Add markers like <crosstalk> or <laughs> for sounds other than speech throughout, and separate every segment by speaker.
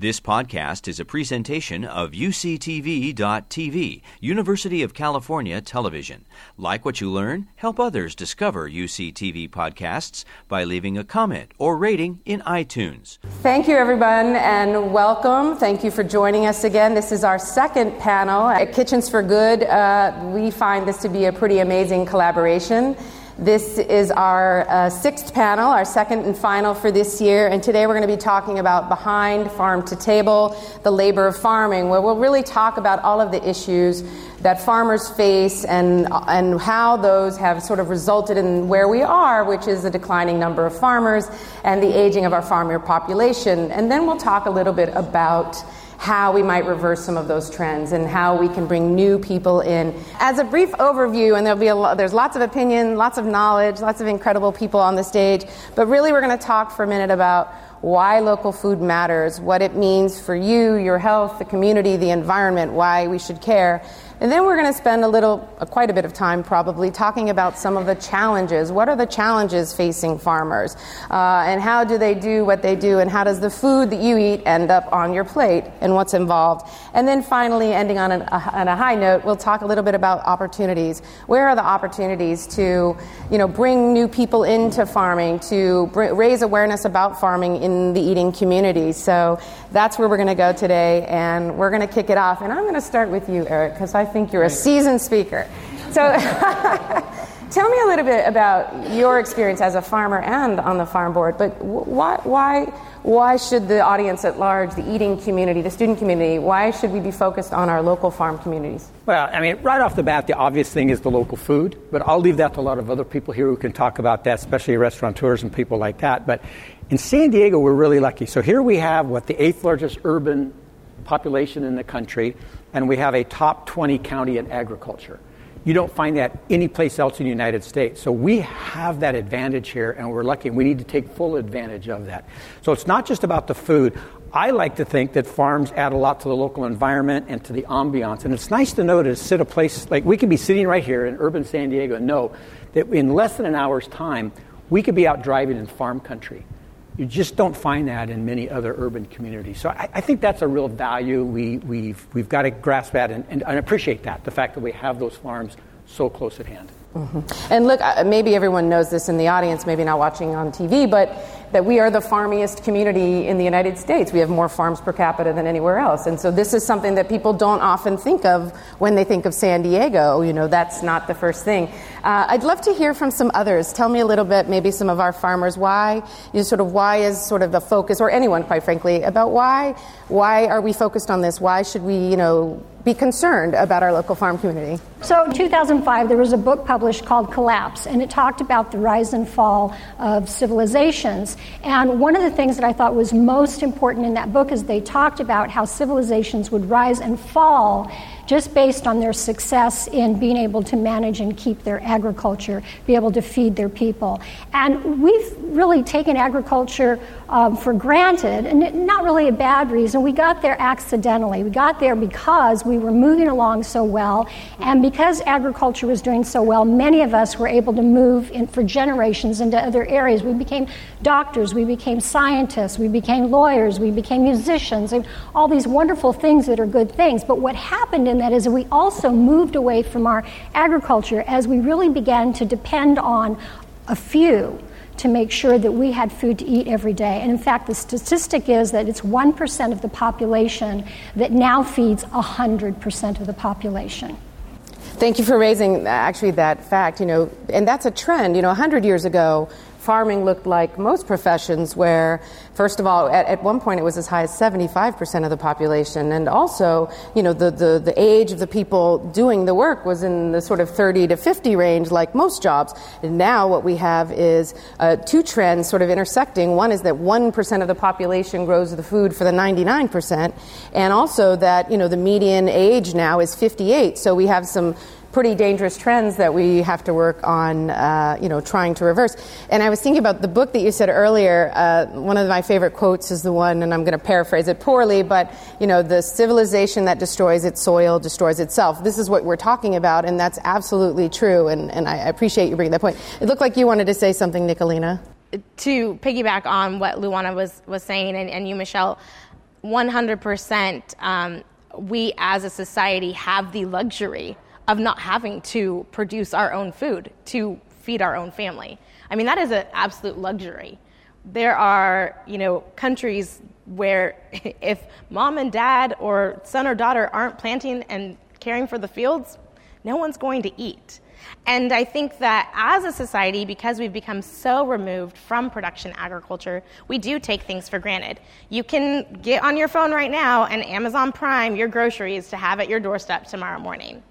Speaker 1: This podcast is a presentation of UCTV.tv, University of California Television. Like what you learn, help others discover UCTV podcasts by leaving a comment or rating in iTunes.
Speaker 2: Thank you, everyone, and welcome. Thank you for joining us again. This is our second panel at Kitchens for Good. Uh, we find this to be a pretty amazing collaboration. This is our uh, sixth panel, our second and final for this year, and today we're going to be talking about behind farm to table, the labor of farming, where we'll really talk about all of the issues that farmers face and, and how those have sort of resulted in where we are, which is a declining number of farmers and the aging of our farmer population. And then we'll talk a little bit about how we might reverse some of those trends and how we can bring new people in. As a brief overview, and there'll be a there's lots of opinion, lots of knowledge, lots of incredible people on the stage, but really we're going to talk for a minute about why local food matters, what it means for you, your health, the community, the environment, why we should care. And then we're going to spend a little, uh, quite a bit of time probably, talking about some of the challenges. What are the challenges facing farmers? Uh, and how do they do what they do? And how does the food that you eat end up on your plate? And what's involved? And then finally, ending on, an, a, on a high note, we'll talk a little bit about opportunities. Where are the opportunities to, you know, bring new people into farming, to br- raise awareness about farming in the eating community? So that's where we're going to go today, and we're going to kick it off. And I'm going to start with you, Eric, because I think you're a seasoned speaker. So <laughs> tell me a little bit about your experience as a farmer and on the farm board. But why, why, why should the audience at large, the eating community, the student community, why should we be focused on our local farm communities?
Speaker 3: Well, I mean, right off the bat, the obvious thing is the local food, but I'll leave that to a lot of other people here who can talk about that, especially restaurateurs and people like that. But in San Diego, we're really lucky. So here we have what the eighth largest urban population in the country, and we have a top 20 county in agriculture. You don't find that anyplace else in the United States. So we have that advantage here, and we're lucky, we need to take full advantage of that. So it's not just about the food. I like to think that farms add a lot to the local environment and to the ambiance. And it's nice to know to sit a place like we could be sitting right here in urban San Diego and know that in less than an hour's time, we could be out driving in farm country. You just don't find that in many other urban communities. So I, I think that's a real value. We, we've, we've got to grasp that and, and, and, appreciate that, the fact that we have those farms so close at hand.
Speaker 2: Mm-hmm. And look, maybe everyone knows this in the audience, maybe not watching on TV, but that we are the farmiest community in the United States. We have more farms per capita than anywhere else. And so this is something that people don't often think of when they think of San Diego. You know, that's not the first thing. Uh, I'd love to hear from some others. Tell me a little bit, maybe some of our farmers, why, you know, sort of why is sort of the focus, or anyone, quite frankly, about why, why are we focused on this? Why should we, you know, be concerned about our local farm community?
Speaker 4: So, in 2005, there was a book published called Collapse, and it talked about the rise and fall of civilizations. And one of the things that I thought was most important in that book is they talked about how civilizations would rise and fall just based on their success in being able to manage and keep their agriculture, be able to feed their people. And we've really taken agriculture um, for granted, and not really a bad reason. We got there accidentally. We got there because we were moving along so well, and because agriculture was doing so well, many of us were able to move in for generations into other areas. We became doctors, we became scientists, we became lawyers, we became musicians, and all these wonderful things that are good things. But what happened in that is we also moved away from our agriculture as we really began to depend on a few to make sure that we had food to eat every day. And in fact, the statistic is that it's 1% of the population that now feeds 100% of the population.
Speaker 2: Thank you for raising uh, actually that fact, you know, and that's a trend. You know, 100 years ago, farming looked like most professions, where, first of all, at, at one point it was as high as 75% of the population. And also, you know, the, the, the age of the people doing the work was in the sort of 30 to 50 range, like most jobs. And now what we have is uh, two trends sort of intersecting. One is that 1% of the population grows the food for the 99%, and also that, you know, the median age now is 58. So we have some pretty dangerous trends that we have to work on, uh, you know, trying to reverse. And I was thinking about the book that you said earlier. Uh, one of my favorite quotes is the one, and I'm going to paraphrase it poorly, but you know, the civilization that destroys its soil destroys itself. This is what we're talking about, and that's absolutely true. And, and I appreciate you bringing that point. It looked like you wanted to say something, Nicolina.
Speaker 5: To piggyback on what Luana was was saying, and, and you, Michelle 100% um, we as a society have the luxury of not having to produce our own food to feed our own family. I mean, that is an absolute luxury. There are, you know, countries where <laughs> if mom and dad or son or daughter aren't planting and caring for the fields, no one's going to eat. And I think that as a society, because we've become so removed from production agriculture, we do take things for granted. You can get on your phone right now and Amazon Prime your groceries to have at your doorstep tomorrow morning.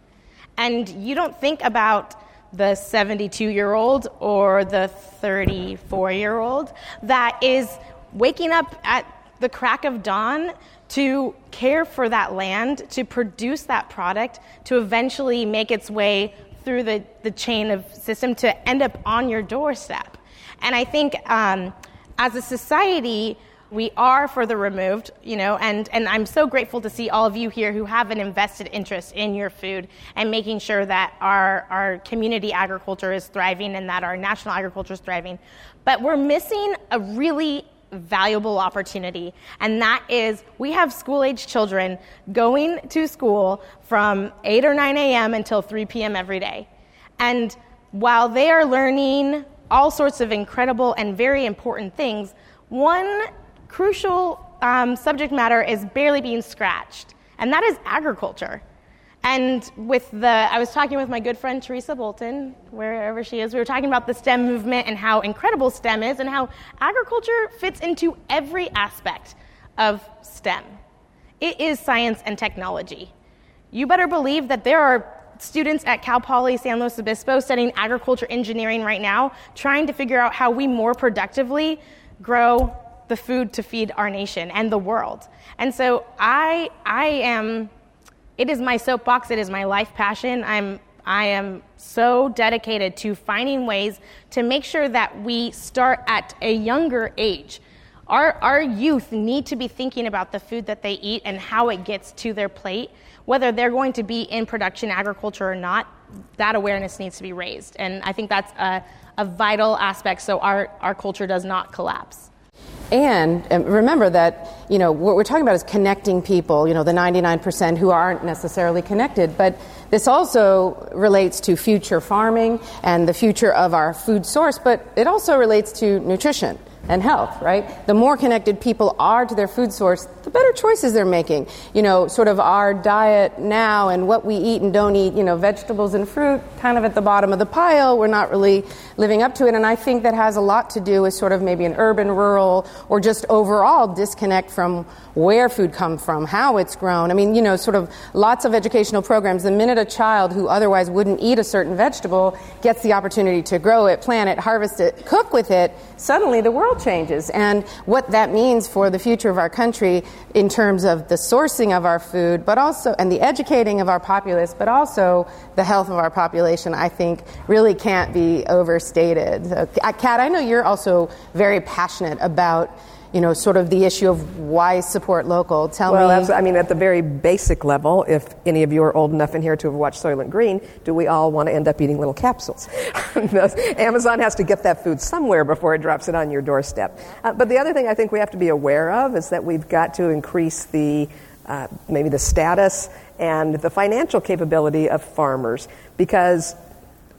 Speaker 5: And you don't think about the 72 year old or the 34 year old that is waking up at the crack of dawn to care for that land, to produce that product, to eventually make its way through the, the chain of system to end up on your doorstep. And I think um, as a society, we are further removed, you know, and, and I'm so grateful to see all of you here who have an invested interest in your food and making sure that our, our community agriculture is thriving and that our national agriculture is thriving. But we're missing a really valuable opportunity, and that is we have school age children going to school from 8 or 9 a.m. until 3 p.m. every day. And while they are learning all sorts of incredible and very important things, one crucial um, subject matter is barely being scratched, and that is agriculture. And with the, I was talking with my good friend Teresa Bolton, wherever she is. We were talking about the STEM movement and how incredible STEM is, and how agriculture fits into every aspect of STEM. It is science and technology. You better believe that there are students at Cal Poly San Luis Obispo studying agriculture engineering right now, trying to figure out how we more productively grow the food to feed our nation and the world. And so I, I am it is my soapbox, it is my life passion. I'm I am so dedicated to finding ways to make sure that we start at a younger age. Our, our youth need to be thinking about the food that they eat and how it gets to their plate, whether they're going to be in production agriculture or not. That awareness needs to be raised. And I think that's a, a vital aspect so our, our culture does not collapse.
Speaker 2: And remember that, you know, what we're talking about is connecting people, you know, the 99% who aren't necessarily connected. But this also relates to future farming and the future of our food source, but it also relates to nutrition and health, right? The more connected people are to their food source, the better choices they're making. You know, sort of our diet now and what we eat and don't eat, you know, vegetables and fruit kind of at the bottom of the pile. We're not really living up to it. And I think that has a lot to do with sort of maybe an urban, rural, or just overall disconnect from where food comes from, how it's grown. I mean, you know, sort of lots of educational programs. The minute a child who otherwise wouldn't eat a certain vegetable gets the opportunity to grow it, plant it, harvest it, cook with it, suddenly the world changes. And what that means for the future of our country in terms of the sourcing of our food, but also, and the educating of our populace, but also the health of our population, I think really can't be overstated. Kat, I know you're also very passionate about you know, sort of the issue of why support local. Tell
Speaker 6: well,
Speaker 2: me.
Speaker 6: I mean, at the very basic level, if any of you are old enough in here to have watched Soylent Green, do we all want to end up eating little capsules? <laughs> Amazon has to get that food somewhere before it drops it on your doorstep. Uh, but the other thing I think we have to be aware of is that we've got to increase the uh, maybe the status and the financial capability of farmers because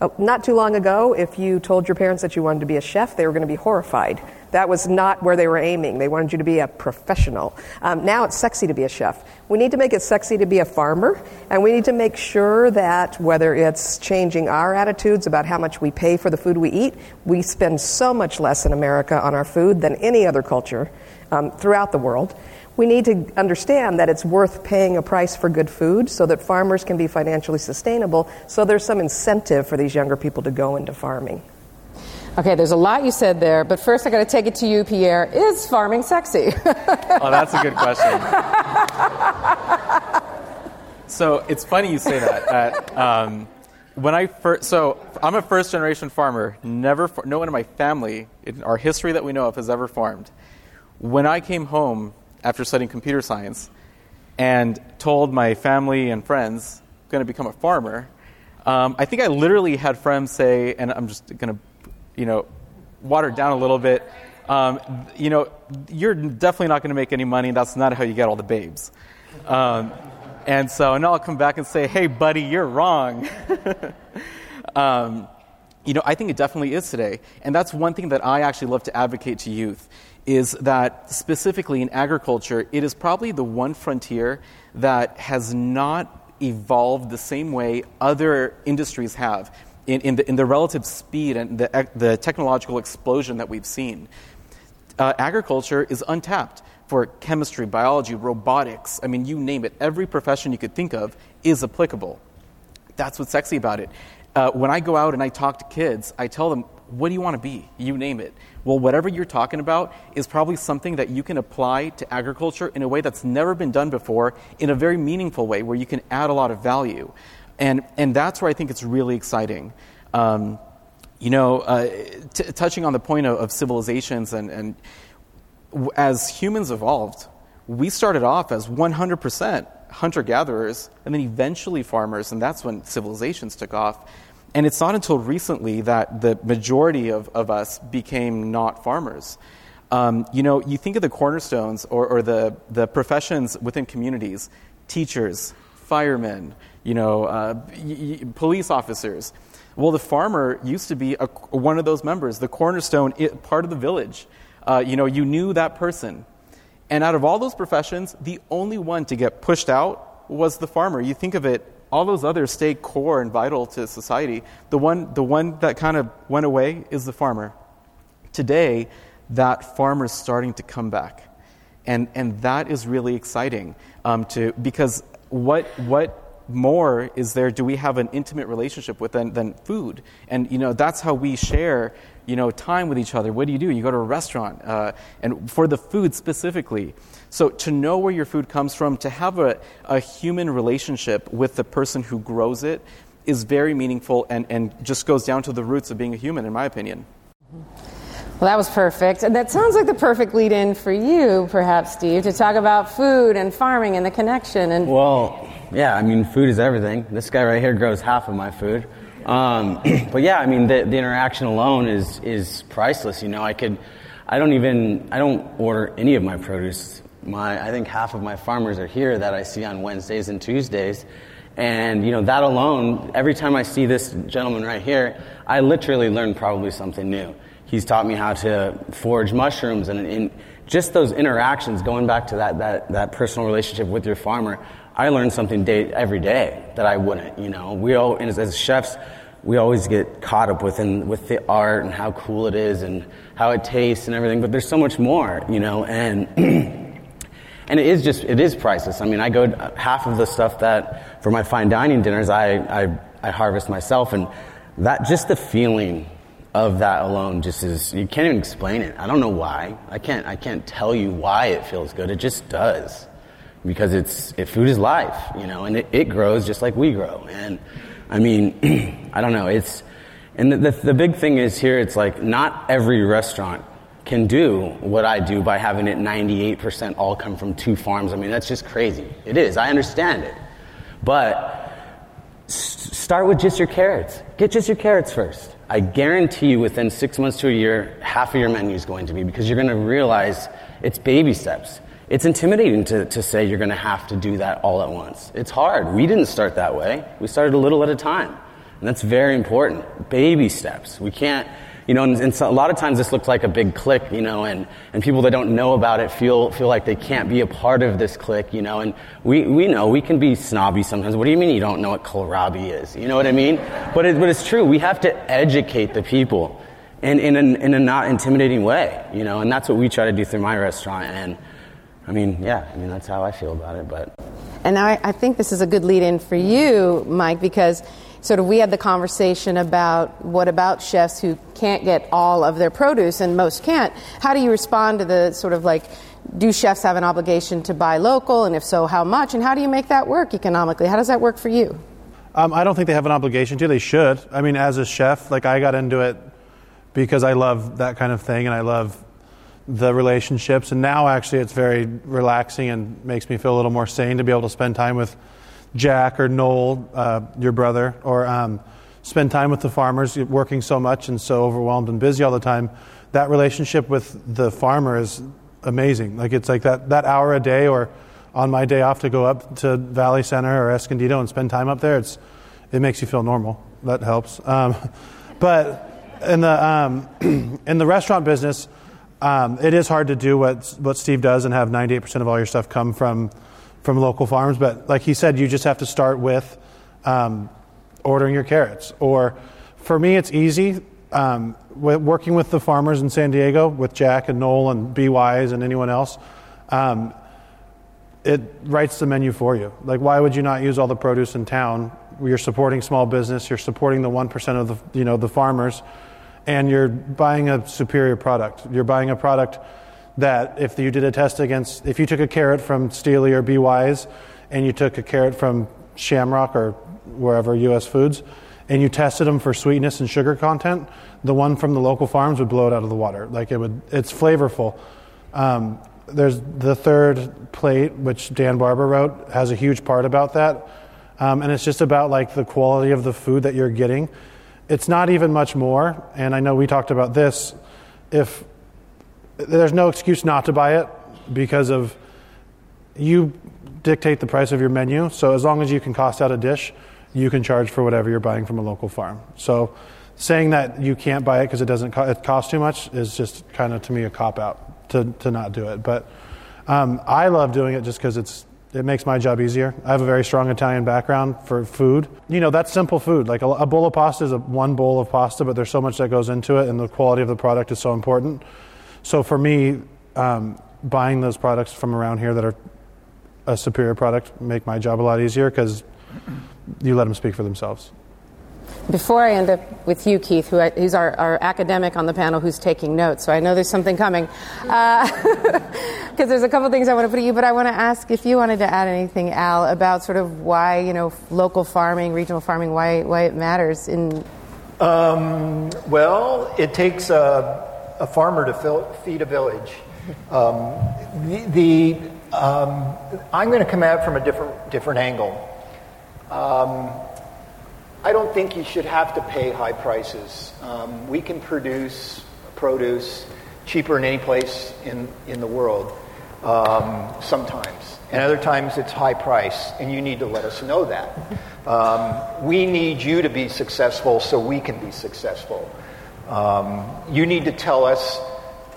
Speaker 6: uh, not too long ago, if you told your parents that you wanted to be a chef, they were going to be horrified that was not where they were aiming. They wanted you to be a professional. Um, now it's sexy to be a chef. We need to make it sexy to be a farmer, and we need to make sure that whether it's changing our attitudes about how much we pay for the food we eat, we spend so much less in America on our food than any other culture um, throughout the world. We need to understand that it's worth paying a price for good food so that farmers can be financially sustainable, so there's some incentive for these younger people to go into farming.
Speaker 2: Okay, there's a lot you said there, but first I got to take it to you, Pierre. Is farming sexy? <laughs>
Speaker 7: oh, that's a good question. so it's funny you say that. that um, when I first, so I'm a first generation farmer. Never, no one in my family, in our history that we know of, has ever farmed. When I came home after studying computer science and told my family and friends I'm going to become a farmer, um, I think I literally had friends say, and I'm just going to you know, watered down a little bit. um, you know, you're definitely not going to make any money. That's not how you get all the babes. Um, and so, and I'll come back and say, hey, buddy, you're wrong. <laughs> um, you know, I think it definitely is today. And that's one thing that I actually love to advocate to youth is that specifically in agriculture, it is probably the one frontier that has not evolved the same way other industries have in, in, the, in the relative speed and the, the technological explosion that we've seen. Uh, agriculture is untapped for chemistry, biology, robotics. I mean, you name it. Every profession you could think of is applicable. That's what's sexy about it. Uh, when I go out and I talk to kids, I tell them, what do you want to be? You name it. Well, whatever you're talking about is probably something that you can apply to agriculture in a way that's never been done before, in a very meaningful way where you can add a lot of value. And, and that's where I think it's really exciting. Um, you know, uh, t- touching on the point of, of civilizations and, and as humans evolved, we started off as 100% hunter gatherers and then eventually farmers, and that's when civilizations took off. And it's not until recently that the majority of, of us became not farmers. Um, you know, you think of the cornerstones or, or the, the professions within communities teachers, firemen, you know, uh, y- y- police officers. Well, the farmer used to be a, one of those members, the cornerstone part of the village. Uh, you know, you knew that person. And out of all those professions, the only one to get pushed out was the farmer. You think of it, all those others stay core and vital to society. The one, the one that kind of went away is the farmer. Today, that farmer is starting to come back. And, and that is really exciting um, to, because what, what more is there do we have an intimate relationship with than, than food and you know that's how we share you know time with each other what do you do you go to a restaurant uh, and for the food specifically so to know where your food comes from to have a, a human relationship with the person who grows it is very meaningful and, and just goes down to the roots of being a human in my opinion
Speaker 2: well, that was perfect. And that sounds like the perfect lead in for you, perhaps, Steve, to talk about food and farming and the connection. And
Speaker 8: Well, yeah, I mean, food is everything. This guy right here grows half of my food. Um, <clears throat> but yeah, I mean, the, the interaction alone is, is priceless. You know, I could, I don't even, I don't order any of my produce. My, I think half of my farmers are here that I see on Wednesdays and Tuesdays. And, you know, that alone, every time I see this gentleman right here, I literally learn probably something new. He's taught me how to forage mushrooms and, and just those interactions, going back to that, that, that personal relationship with your farmer, I learn something day, every day that I wouldn't. You know, we all as, as chefs, we always get caught up within with the art and how cool it is and how it tastes and everything. But there's so much more, you know, and <clears throat> and it is just it is priceless. I mean, I go half of the stuff that for my fine dining dinners I I, I harvest myself, and that just the feeling of that alone just is you can't even explain it. I don't know why. I can't I can't tell you why it feels good. It just does because it's it, food is life, you know, and it, it grows just like we grow. And I mean, <clears throat> I don't know. It's and the, the, the big thing is here. It's like not every restaurant can do what I do by having it 98% all come from two farms. I mean, that's just crazy. It is. I understand it, but s- start with just your carrots. Get just your carrots first. I guarantee you, within six months to a year, half of your menu is going to be because you're going to realize it's baby steps. It's intimidating to, to say you're going to have to do that all at once. It's hard. We didn't start that way. We started a little at a time. And that's very important. Baby steps. We can't, you know, and, and so a lot of times this looks like a big click, you know, and, and people that don't know about it feel, feel like they can't be a part of this click, you know, and we, we know we can be snobby sometimes. What do you mean you don't know what kohlrabi is? You know what I mean? But, it, but it's true. We have to educate the people in, in, in a not intimidating way, you know, and that's what we try to do through my restaurant. And, I mean, yeah, I mean, that's how I feel about it, but.
Speaker 2: And I, I think this is a good lead in for you, Mike, because sort of we had the conversation about what about chefs who can't get all of their produce and most can't. How do you respond to the sort of like, do chefs have an obligation to buy local? And if so, how much? And how do you make that work economically? How does that work for you?
Speaker 9: Um, I don't think they have an obligation to. They should. I mean, as a chef, like I got into it because I love that kind of thing and I love the relationships. And now, actually, it's very relaxing and makes me feel a little more sane to be able to spend time with Jack or Noel, uh, your brother, or um, spend time with the farmers. Working so much and so overwhelmed and busy all the time, that relationship with the farmer is amazing. Like it's like that, that hour a day or on my day off to go up to Valley Center or Escondido and spend time up there, it's, it makes you feel normal. That helps. Um, <laughs> but in the, um, <clears throat> in the restaurant business, um, it is hard to do what, what Steve does and have 98% of all your stuff come from, from local farms. But like he said, you just have to start with um, ordering your carrots. Or for me, it's easy. Um, working with the farmers in San Diego, with Jack and Noel and Be Wise and anyone else, um, it writes the menu for you. Like, why would you not use all the produce in town? You're supporting small business. You're supporting the one percent of the you know the farmers, and you're buying a superior product. You're buying a product that if you did a test against, if you took a carrot from Stehly or Wise, and you took a carrot from Shamrock or wherever U.S. Foods, and you tested them for sweetness and sugar content, the one from the local farms would blow it out of the water. Like it would, it's flavorful. Um, there's the third plate, which Dan Barber wrote, has a huge part about that. Um, and it's just about like the quality of the food that you're getting. It's not even much more. And I know we talked about this. If there's no excuse not to buy it because of you dictate the price of your menu. So as long as you can cost out a dish, you can charge for whatever you're buying from a local farm. So saying that you can't buy it because it doesn't co- it cost too much is just kind of to me a cop out to, to not do it. But um, I love doing it just because it's it makes my job easier. I have a very strong Italian background for food. You know, that's simple food. Like a, a bowl of pasta is a, one bowl of pasta, but there's so much that goes into it, and the quality of the product is so important. So for me, um, buying those products from around here that are a superior product make my job a lot easier because you let them speak for themselves.
Speaker 2: Before I end up with you, Keith, who I, who's our, our, academic on the panel who's taking notes, so I know there's something coming. Because uh, <laughs> there's a couple things I want to put at you, but I want to ask if you wanted to add anything, Al, about sort of why, you know, local farming, regional farming, why, why it matters in.
Speaker 10: Um, well, it takes a, a farmer to fill, feed a village. Um, the, the um, I'm going to come at it from a different, different angle. Um, I don't think you should have to pay high prices. Um, we can produce produce cheaper in any place in, in the world um, sometimes. And other times it's high price, and you need to let us know that. Um, we need you to be successful so we can be successful. Um, you need to tell us,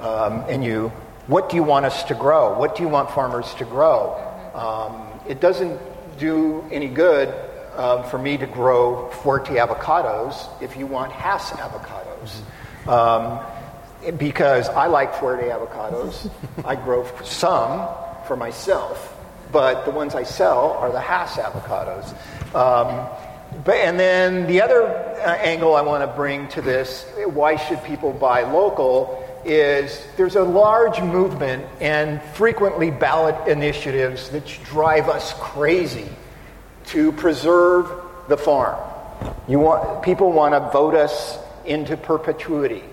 Speaker 10: um, and you, what do you want us to grow? What do you want farmers to grow? Um, it doesn't do any good um, for me to grow Fuerte avocados if you want Hass avocados. Um, because I like Fuerte avocados. I grow some for myself, but the ones I sell are the Hass avocados. Um, but, and then the other uh, angle I want to bring to this why should people buy local is there's a large movement and frequently ballot initiatives that drive us crazy to preserve the farm. You want, people want to vote us into perpetuity.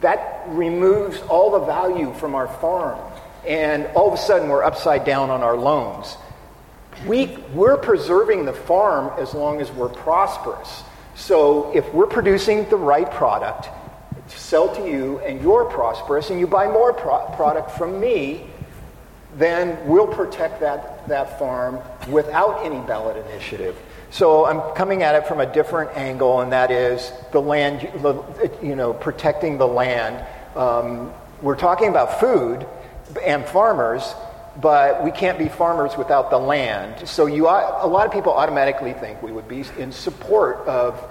Speaker 10: That removes all the value from our farm. And all of a sudden, we're upside down on our loans. We, we're preserving the farm as long as we're prosperous. So if we're producing the right product, to sell to you and you're prosperous and you buy more pro- product from me, then we'll protect that, that farm without any ballot initiative. So I'm coming at it from a different angle, and that is the land, you know, protecting the land. Um, we're talking about food and farmers, but we can't be farmers without the land. So you, a lot of people automatically think we would be in support of,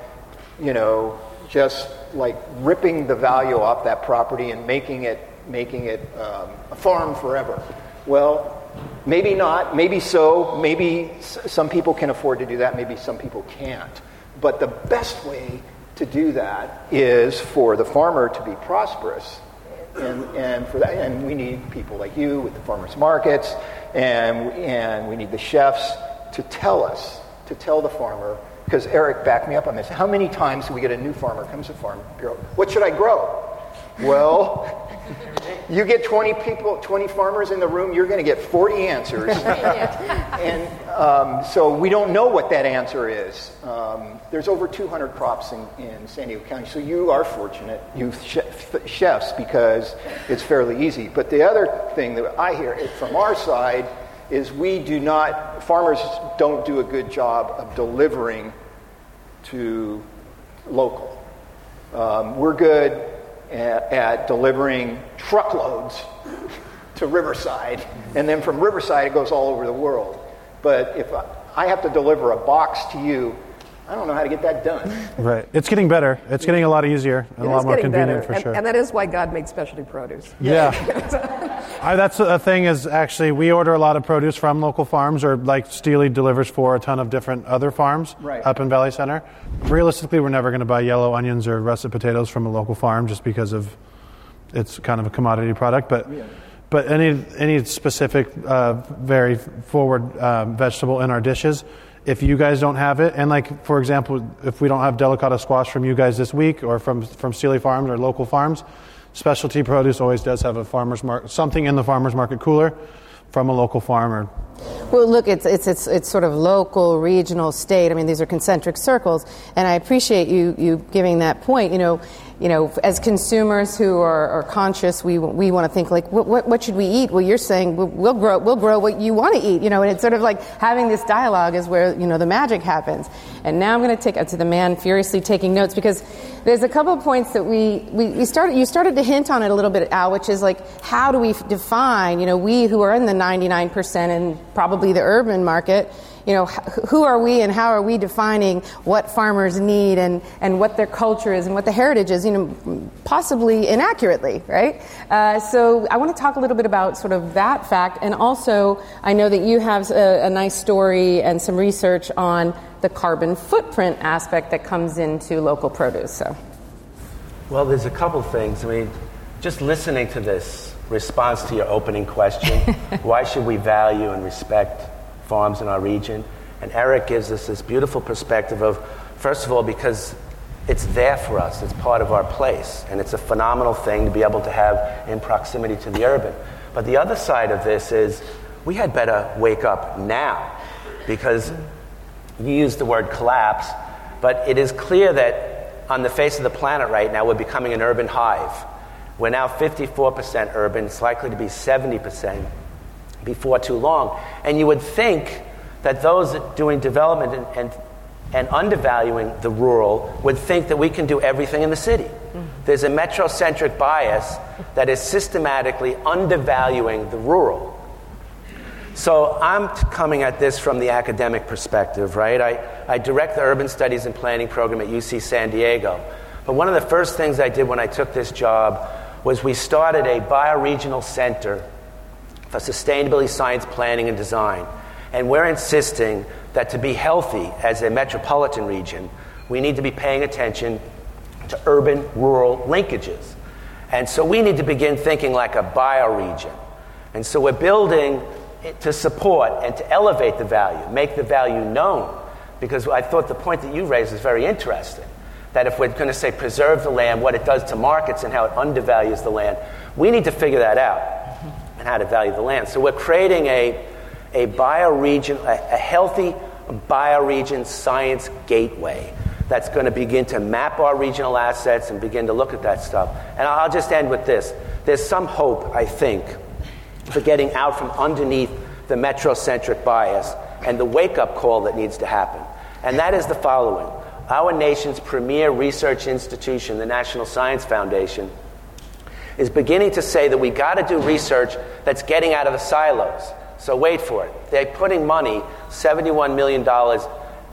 Speaker 10: you know, just like ripping the value off that property and making it making it um, a farm forever. Well, maybe not, maybe so, maybe some people can afford to do that, maybe some people can't. But the best way to do that is for the farmer to be prosperous. And, and for that, and we need people like you with the farmers markets, and, and we need the chefs to tell us, to tell the farmer because Eric backed me up on this. How many times do we get a new farmer comes to farm bureau? What should I grow? Well, you get 20 people, 20 farmers in the room, you're going to get 40 answers. <laughs> and um, so we don't know what that answer is. Um, there's over 200 crops in, in, San Diego County, so you are fortunate, you chef, chefs, because it's fairly easy. But the other thing that I hear from our side is we do not, farmers don't do a good job of delivering to local. Um, we're good at, at delivering truckloads to Riverside, and then from Riverside it goes all over the world. But if I have to deliver a box to you, I don't know how to get that done.
Speaker 9: Right. It's getting better. It's getting a lot easier and
Speaker 6: it
Speaker 9: a lot more convenient
Speaker 6: better.
Speaker 9: for
Speaker 6: and,
Speaker 9: sure.
Speaker 6: And that is why God made specialty produce.
Speaker 9: Yeah. <laughs> <laughs> I, that's a thing is actually we order a lot of produce from local farms or like Stehly delivers for a ton of different other farms
Speaker 10: right.
Speaker 9: up in Valley Center. Realistically, we're never going to buy yellow onions or russet potatoes from a local farm just because of it's kind of a commodity product. But yeah. but any any specific uh, very forward uh, vegetable in our dishes if you guys don't have it, and like for example, if we don't have delicata squash from you guys this week, or from from Stehly Farms or local farms, specialty produce always does have a farmers market, something in the farmers market cooler from a local farmer.
Speaker 2: Well, look, it's, it's, it's, it's sort of local, regional, state. I mean, these are concentric circles, and I appreciate you, you giving that point. You know, you know, as consumers who are, are conscious, we, we want to think like, what, what, what, should we eat? Well, you're saying we'll, grow we'll grow what you want to eat. You know, and it's sort of like having this dialogue is where you know the magic happens. And now I'm going to take up to the man furiously taking notes because there's a couple of points that we, we, we started. You started to hint on it a little bit, Al, which is like how do we define? You know, we who are in the 99% and probably the urban market you know, who are we and how are we defining what farmers need and, and what their culture is and what the heritage is, you know, possibly inaccurately, right? Uh, so I want to talk a little bit about sort of that fact. And also, I know that you have a, a nice story and some research on the carbon footprint aspect that comes into local produce. So.
Speaker 11: Well, there's a couple things. I mean, just listening to this response to your opening question <laughs> why should we value and respect farms in our region. And Eric gives us this beautiful perspective of, first of all, because it's there for us, it's part of our place, and it's a phenomenal thing to be able to have in proximity to the urban. But the other side of this is we had better wake up now because you used the word collapse, but it is clear that on the face of the planet right now, we're becoming an urban hive. We're now 54% urban, it's likely to be 70% before too long. And you would think that those doing development and, and, and undervaluing the rural would think that we can do everything in the city. Mm-hmm. There's a metrocentric bias that is systematically undervaluing the rural. So I'm coming at this from the academic perspective, right? I, I direct the urban studies and planning program at UC San Diego. But one of the first things I did when I took this job was we started a bioregional center sustainability science planning and design. And we're insisting that to be healthy as a metropolitan region, we need to be paying attention to urban rural linkages. And so we need to begin thinking like a bioregion. And so we're building to support and to elevate the value, make the value known. Because I thought the point that you raised is very interesting. That if we're going to say preserve the land, what it does to markets and how it undervalues the land, we need to figure that out and how to value the land. So we're creating a, a bioregion, a, a healthy bioregion science gateway that's going to begin to map our regional assets and begin to look at that stuff. And I'll just end with this. There's some hope, I think, for getting out from underneath the metrocentric bias and the wake up call that needs to happen. And that is the following Our nation's premier research institution, the National Science Foundation, is beginning to say that we got to do research that's getting out of the silos. So wait for it. They're putting money, $71 million, uh,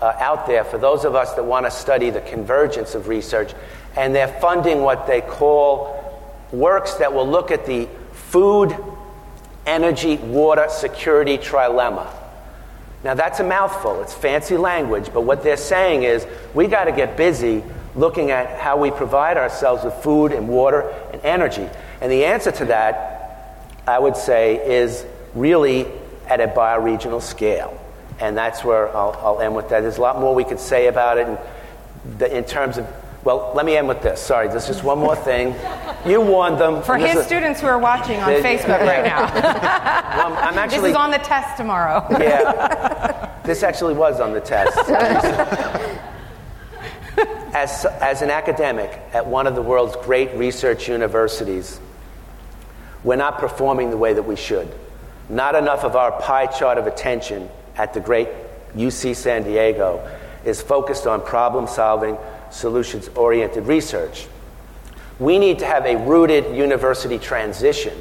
Speaker 11: out there for those of us that want to study the convergence of research, and they're funding what they call works that will look at the food, energy, water security trilemma. Now, that's a mouthful. It's fancy language, but what they're saying is we got to get busy looking at how we provide ourselves with food and water and energy. And the answer to that, I would say, is really at a bioregional scale. And that's where I'll, I'll end with that. There's a lot more we could say about it in, the, in terms of Well, let me end with this. Sorry, there's just one more thing. You warned them.
Speaker 2: For his
Speaker 11: is-
Speaker 2: students who are watching on
Speaker 11: They-
Speaker 2: Facebook right now. <laughs>
Speaker 11: Well, I'm
Speaker 2: this is on the test tomorrow.
Speaker 11: yeah. This actually was on the test. <laughs> as, as an academic at one of the world's great research universities, we're not performing the way that we should. Not enough of our pie chart of attention at the great UC San Diego is focused on problem solving, solutions oriented research. We need to have a rooted university transition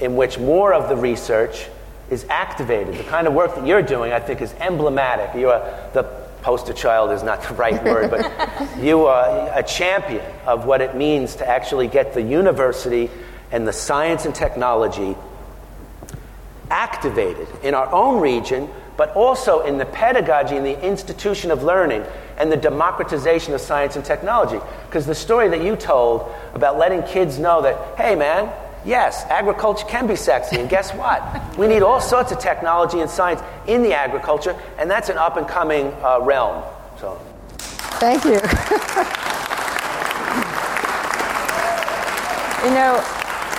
Speaker 11: in which more of the research is activated. The kind of work that you're doing, I think, is emblematic. You are the poster child is not the <laughs> right word, but you are a champion of what it means to actually get the university and the science and technology activated in our own region, but also in the pedagogy and the institution of learning and the democratization of science and technology. Because the story that you told about letting kids know that, hey man, yes, agriculture can be sexy, and guess what? We need all sorts of technology and science in the agriculture, and that's an up and coming uh, realm. So.
Speaker 2: Thank you. you know,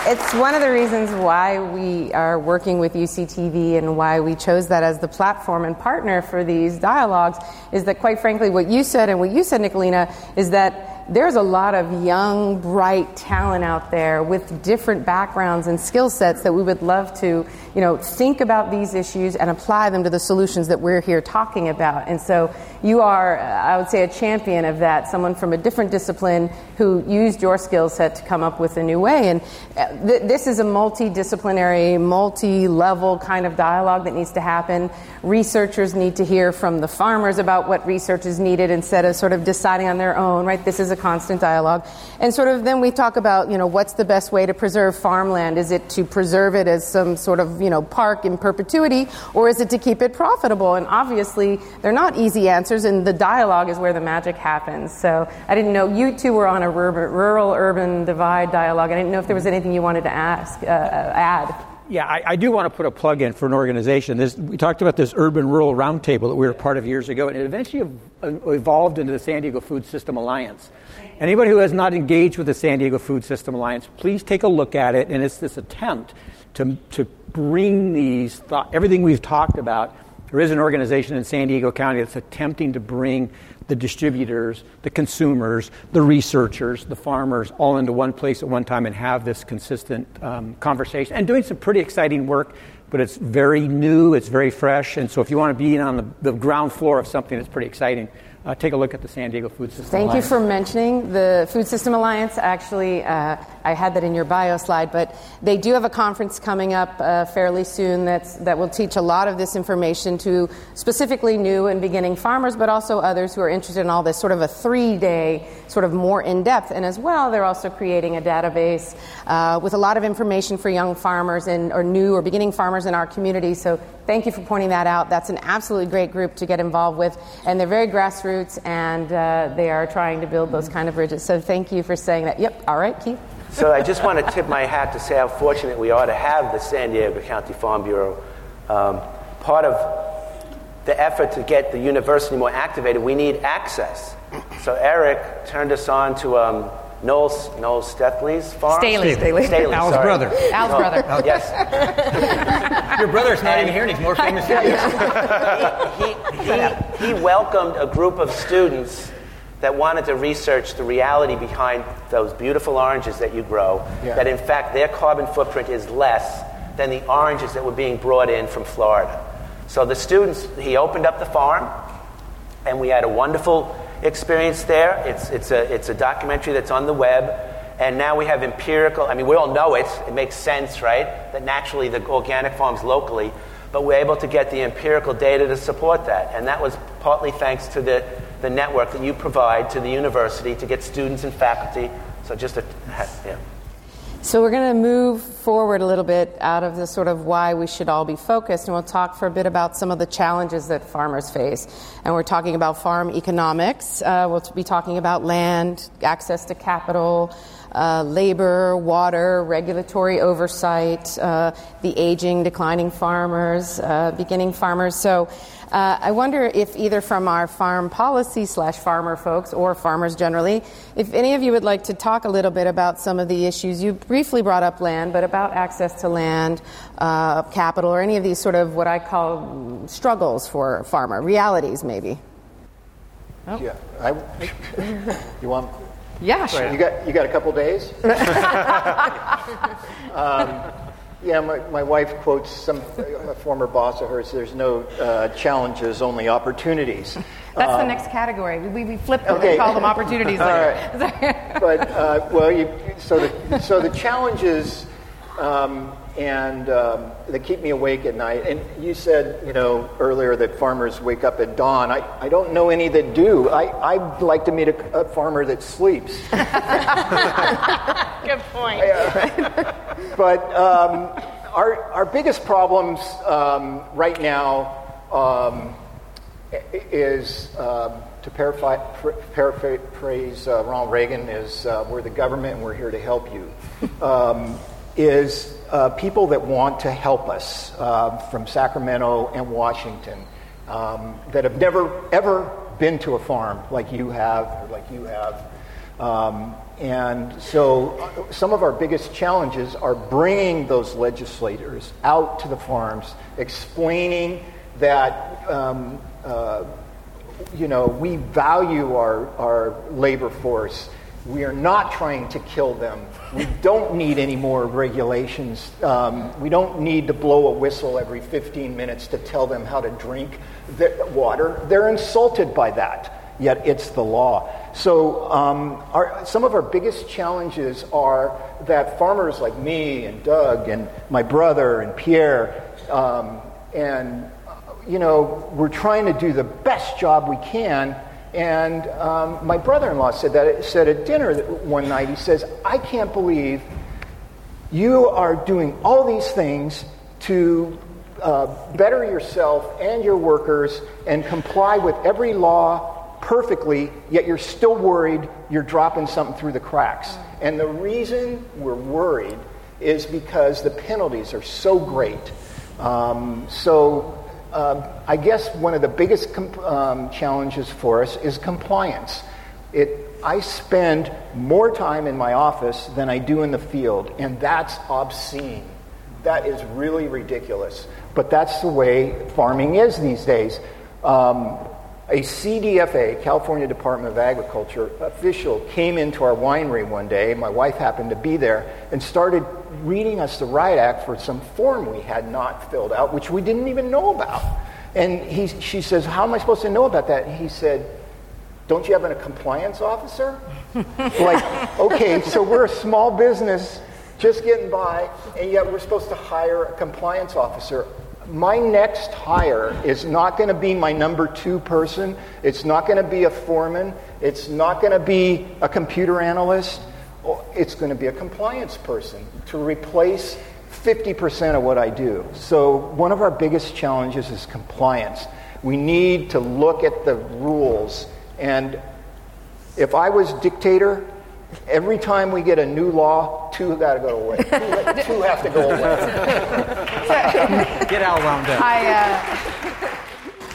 Speaker 2: it's one of the reasons why we are working with UCTV and why we chose that as the platform and partner for these dialogues is that, quite frankly, what you said and what you said, Nicolina, is that there's a lot of young, bright talent out there with different backgrounds and skill sets that we would love to, you know, think about these issues and apply them to the solutions that we're here talking about. And so you are, uh, I would say, a champion of that, someone from a different discipline who used your skill set to come up with a new way. And uh, th- this is a multidisciplinary, multi-level kind of dialogue that needs to happen. Researchers need to hear from the farmers about what research is needed instead of sort of deciding on their own, right? This is a constant dialogue. And sort of then we talk about, you know, what's the best way to preserve farmland? Is it to preserve it as some sort of, you know, park in perpetuity, or is it to keep it profitable? And obviously, they're not easy answers, and the dialogue is where the magic happens. So I didn't know you two were on a rural urban divide dialogue. I didn't know if there was anything you wanted to ask, uh, add.
Speaker 3: Yeah, I, I, do want to put a plug in for an organization. This, we talked about this urban rural roundtable that we were part of years ago, and it eventually evolved into the San Diego Food System Alliance. Anybody who has not engaged with the San Diego Food System Alliance, please take a look at it. And it's this attempt to, to bring these thought, everything we've talked about. There is an organization in San Diego County that's attempting to bring the distributors, the consumers, the researchers, the farmers all into one place at one time and have this consistent um, conversation and doing some pretty exciting work. But it's very new, it's very fresh, and so if you want to be on the, the ground floor of something that's pretty exciting, uh, take a look at the San Diego Food System
Speaker 2: Thank
Speaker 3: Alliance.
Speaker 2: you for mentioning the Food System Alliance. Actually, uh, I had that in your bio slide, but they do have a conference coming up uh, fairly soon that's, that will teach a lot of this information to specifically new and beginning farmers, but also others who are interested in all this, sort of a three day, sort of more in depth. And as well, they're also creating a database uh, with a lot of information for young farmers and, or new or beginning farmers in our community. So thank you for pointing that out. That's an absolutely great group to get involved with, and they're very grassroots and uh, they are trying to build those kind of bridges. So thank you for saying that. Yep, all right, Keith.
Speaker 11: So I just want to tip my hat to say how fortunate we are to have the San Diego County Farm Bureau. Um, part of the effort to get the university more activated, we need access. So Eric turned us on to um, Noel, Noel Stephley's farm.
Speaker 2: Stehly.
Speaker 3: Stehly.
Speaker 11: Stehly,
Speaker 3: Al's
Speaker 11: sorry.
Speaker 3: brother.
Speaker 2: Al's
Speaker 11: Oh,
Speaker 2: brother.
Speaker 11: Yes.
Speaker 3: Your brother's not even here, and he's more <laughs> famous than you.
Speaker 11: he, he, he welcomed a group of students that wanted to research the reality behind those beautiful oranges that you grow,
Speaker 10: Yeah.
Speaker 11: that in fact their carbon footprint is less than the oranges that were being brought in from Florida. So the students, he opened up the farm, and we had a wonderful experience there. It's, it's, a, it's a documentary that's on the web. And now we have empirical, I mean, we all know it, it makes sense, right? That naturally the organic farms locally, but we're able to get the empirical data to support that. And that was partly thanks to the, the network that you provide to the university to get students and faculty. So just a, yeah.
Speaker 2: So we're going to move forward a little bit out of the sort of why we should all be focused, and we'll talk for a bit about some of the challenges that farmers face. And we're talking about farm economics. Uh, we'll be talking about land, access to capital, uh, labor, water, regulatory oversight, uh, the aging, declining farmers, uh, beginning farmers. So uh, I wonder if either from our farm policy slash farmer folks or farmers generally, if any of you would like to talk a little bit about some of the issues. You briefly brought up land, but about access to land, uh, capital, or any of these sort of what I call struggles for farmer, realities maybe.
Speaker 10: Oh. Yeah, I, <laughs> you want?
Speaker 2: Yeah, sure.
Speaker 10: You got you got a couple days. <laughs> <laughs> um, yeah, my, my wife quotes some a former boss of hers. There's no uh, challenges, only opportunities.
Speaker 2: That's um, the next category. We, we flip them okay. and call them opportunities later. <laughs>
Speaker 10: but uh, well, you, so the so the challenges. Um, and um, they keep me awake at night. And you said, you know, earlier that farmers wake up at dawn. I, I don't know any that do. I, I'd like to meet a, a farmer that sleeps. <laughs>
Speaker 5: Good point.
Speaker 10: but um, our, our biggest problems um, right now um, is, um, to paraphrase uh, Ronald Reagan, is uh, we're the government and we're here to help you. Is uh, people that want to help us uh, from Sacramento and Washington um, that have never ever been to a farm like you have like you have. Um, and so uh, some of our biggest challenges are bringing those legislators out to the farms, explaining that um, uh, you know we value our, our labor force we are not trying to kill them. We don't need any more regulations. Um, we don't need to blow a whistle every 15 minutes to tell them how to drink the water. They're insulted by that, yet it's the law. So, um, our, some of our biggest challenges are that farmers like me and Doug and my brother and Pierre, um, and, you know, we're trying to do the best job we can and um, my brother in law said that said at dinner one night, he says, I can't believe you are doing all these things to uh, better yourself and your workers and comply with every law perfectly, yet you're still worried you're dropping something through the cracks. And the reason we're worried is because the penalties are so great. Um, so um, I guess one of the biggest um, challenges for us is compliance. It, I spend more time in my office than I do in the field, and that's obscene. That is really ridiculous. But that's the way farming is these days. Um, a CDFA, California Department of Agriculture official, came into our winery one day. My wife happened to be there and started reading us the Riot Act for some form we had not filled out, which we didn't even know about. And he, she says, How am I supposed to know about that? And he said, Don't you have a compliance officer? <laughs> like, okay, so we're a small business just getting by, and yet we're supposed to hire a compliance officer my next hire is not going to be my number two person. It's not going to be a foreman. It's not going to be a computer analyst. It's going to be a compliance person to replace 50% of what I do. So, one of our biggest challenges is compliance. We need to look at the rules. And if I was dictator, Every time we get a new law, two got to go away. <laughs> Two, two, have to go away.
Speaker 3: get out wound up.
Speaker 2: I, uh,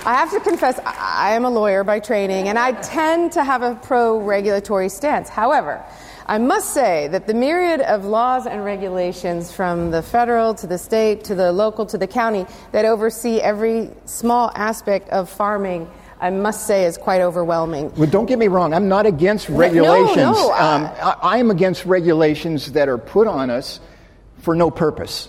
Speaker 2: I have to confess, I am a lawyer by training, and I tend to have a pro regulatory stance. However, I must say that the myriad of laws and regulations from the federal to the state to the local to the county that oversee every small aspect of farming I must say is quite overwhelming.
Speaker 10: Well, don't get me wrong. I'm not against regulations. No, no, uh, um, I, I am against regulations that are put on us for no purpose.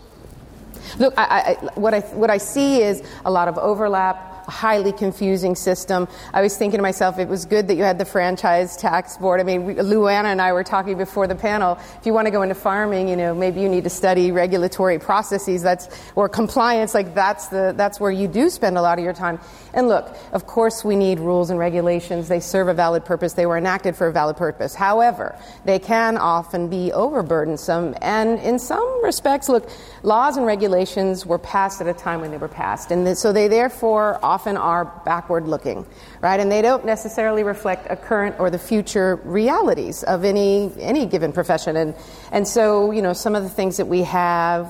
Speaker 2: Look, I, I, what, I, what I see is a lot of overlap highly confusing system. I was thinking to myself, it was good that you had the franchise tax board. I mean, Luana and I were talking before the panel. If you want to go into farming, you know, maybe you need to study regulatory processes. That's or compliance. Like that's the that's where you do spend a lot of your time. And look, of course, we need rules and regulations. They serve a valid purpose. They were enacted for a valid purpose. However, they can often be overburdensome. And in some respects, look, laws and regulations were passed at a time when they were passed, and so they therefore often are backward looking, right? And they don't necessarily reflect a current or the future realities of any any given profession. And and so, you know, some of the things that we have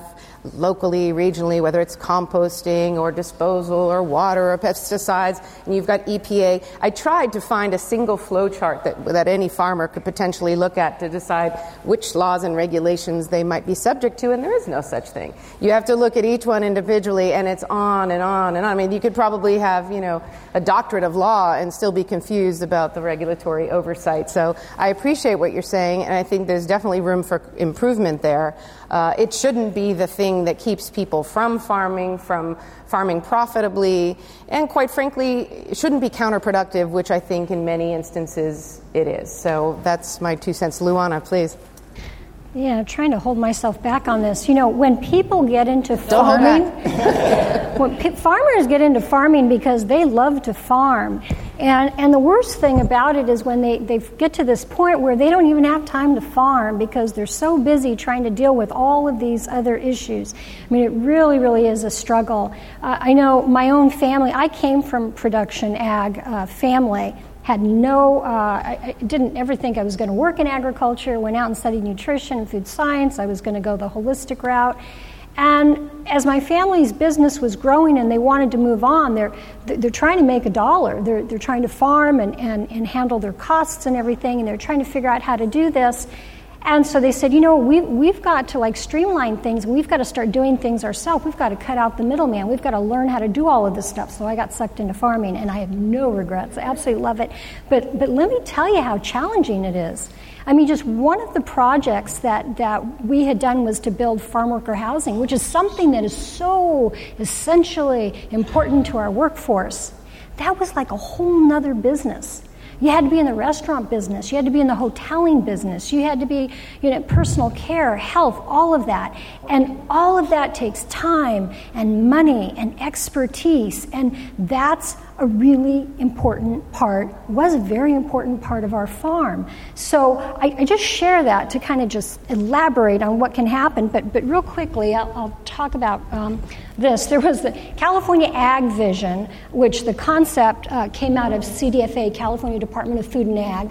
Speaker 2: locally, regionally, whether it's composting or disposal or water or pesticides, and you've got EPA. I tried to find a single flow chart that, that any farmer could potentially look at to decide which laws and regulations they might be subject to, and there is no such thing. You have to look at each one individually, and it's on and on and on. I mean, you could probably have, you know, a doctorate of law and still be confused about the regulatory oversight. So I appreciate what you're saying, and I think there's definitely room for improvement there. Uh, it shouldn't be the thing that keeps people from farming, from farming profitably, and quite frankly, it shouldn't be counterproductive, which I think in many instances it is. So that's my two cents. Luana, please.
Speaker 4: Yeah, trying to hold myself back on this. You know, when people get into farming, when p- farmers get into farming because they love to farm. And, and the worst thing about it is when they, they get to this point where they don't even have time to farm because they're so busy trying to deal with all of these other issues. I mean, it really, really is a struggle. Uh, I know my own family, I came from production ag uh, family had no, uh, I, I, didn't ever think I was going to work in agriculture, went out and studied nutrition and food science. I was going to go the holistic route. And as my family's business was growing and they wanted to move on, they're, they're trying to make a dollar. They're, they're trying to farm and, and, and handle their costs and everything, and they're trying to figure out how to do this. And so they said, you know, we, we've got to like streamline things. We've got to start doing things ourselves. We've got to cut out the middleman. We've got to learn how to do all of this stuff. So I got sucked into farming, and I have no regrets. I absolutely love it. But, but let me tell you how challenging it is. I mean, just one of the projects that, that we had done was to build farm worker housing, which is something that is so essentially important to our workforce. That was like a whole nother business. You had to be in the restaurant business. You had to be in the hoteling business. You had to be, you know, personal care, health, all of that. And all of that takes time and money and expertise. And that's a really important part, was a very important part of our farm. So I, I just share that to kind of just elaborate on what can happen. But, but real quickly, I'll, I'll talk about um, this. There was the California Ag Vision, which the concept uh, came out of CDFA, California Department of Food and Ag.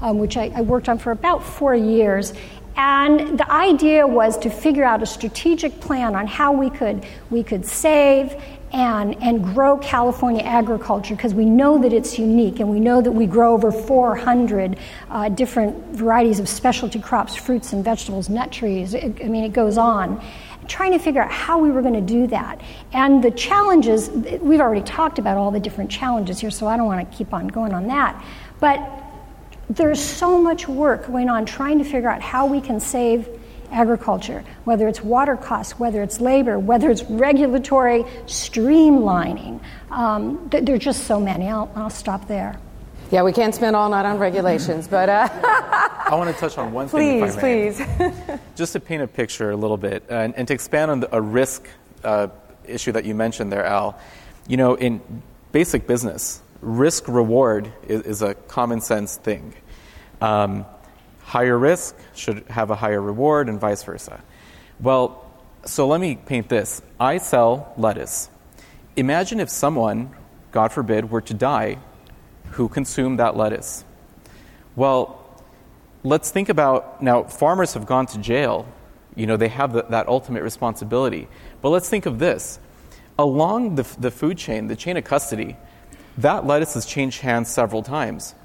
Speaker 4: Um, which I, I worked on for about four years. And the idea was to figure out a strategic plan on how we could, we could save and, and grow California agriculture because we know that it's unique and we know that we grow over 400 uh, different varieties of specialty crops, fruits and vegetables, nut trees. It, I mean, it goes on. Trying to figure out how we were going to do that. And the challenges, we've already talked about all the different challenges here, so I don't want to keep on going on that. But there's so much work going on trying to figure out how we can save agriculture, whether it's water costs, whether it's labor, whether it's regulatory streamlining. Um, th- there are just so many. I'll, I'll stop there.
Speaker 2: Yeah, we can't spend all night on regulations, but. Uh, <laughs>
Speaker 7: I want to touch on one
Speaker 2: please,
Speaker 7: thing.
Speaker 2: Please, please. <laughs>
Speaker 7: Just to paint a picture a little bit, uh, and, and, to expand on the, a risk uh, issue that you mentioned there, Al. You know, in basic business, risk reward is, is a common sense thing. Um, higher risk should have a higher reward, and vice versa. Well, so let me paint this. I sell lettuce. Imagine if someone, God forbid, were to die who consumed that lettuce. Well, let's think about now, farmers have gone to jail. You know, they have the, that ultimate responsibility. But let's think of this. Along the, the food chain, the chain of custody, that lettuce has changed hands several times.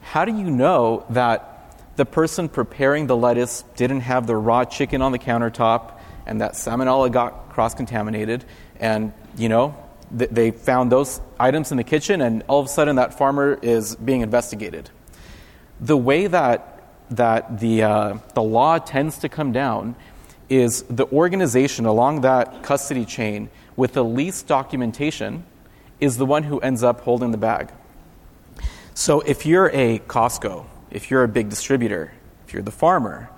Speaker 7: How do you know that the person preparing the lettuce didn't have the raw chicken on the countertop and that salmonella got cross contaminated? And, you know, th- they found those items in the kitchen, and all of a sudden that farmer is being investigated. The way that, that the, uh, the law tends to come down is the organization along that custody chain with the least documentation is the one who ends up holding the bag. So if you're a Costco, if you're a big distributor, if you're the farmer,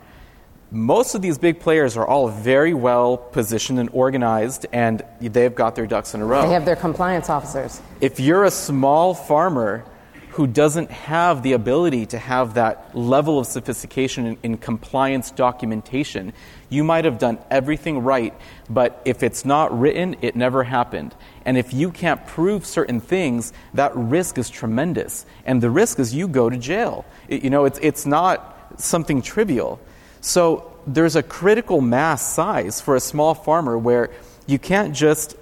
Speaker 7: most of these big players are all very well positioned and organized, and they've got their ducks in a row.
Speaker 2: They have their compliance officers.
Speaker 7: If you're a small farmer who doesn't have the ability to have that level of sophistication in, in, compliance documentation. You might have done everything right, but if it's not written, it never happened. And if you can't prove certain things, that risk is tremendous. And the risk is you go to jail. It, you know, it's, it's not something trivial. So there's a critical mass size for a small farmer where you can't just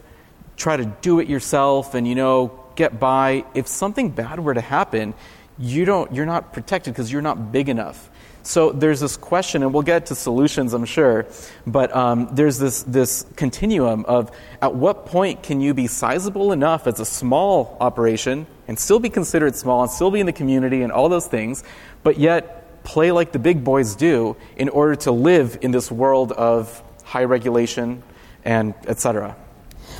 Speaker 7: try to do it yourself and, you know, get by. If something bad were to happen, you don't, you're not protected because you're not big enough. So there's this question, and we'll get to solutions, I'm sure, but um, there's this, this continuum of at what point can you be sizable enough as a small operation and still be considered small and still be in the community and all those things, but yet play like the big boys do in order to live in this world of high regulation and et cetera.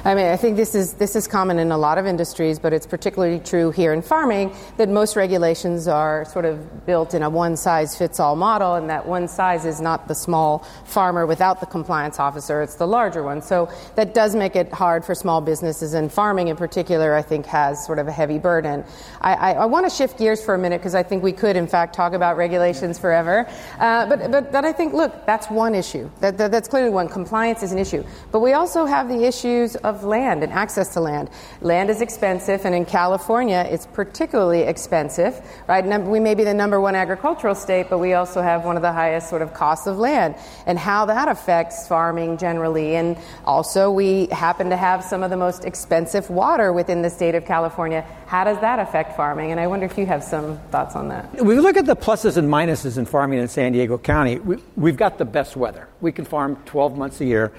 Speaker 2: I mean, I think this is this is common in a lot of industries, but it's particularly true here in farming that most regulations are sort of built in a one size fits all model, and that one size is not the small farmer without the compliance officer; it's the larger one. So that does make it hard for small businesses, and farming in particular, I think, has sort of a heavy burden. I, I, I want to shift gears for a minute because I think we could, in fact, talk about regulations forever. Uh, but, but but I think, look, that's one issue. That, that that's clearly one. Compliance is an issue, but we also have the issues of land and access to land. Land is expensive, and in California, it's particularly expensive, right? We may be the number one agricultural state, but we also have one of the highest sort of costs of land, and how that affects farming generally. And also, we happen to have some of the most expensive water within the state of California. How does that affect farming? And I wonder if you have some thoughts on that.
Speaker 3: We look at the pluses and minuses in farming in San Diego County. We, we've got the best weather. We can farm 12 months a year.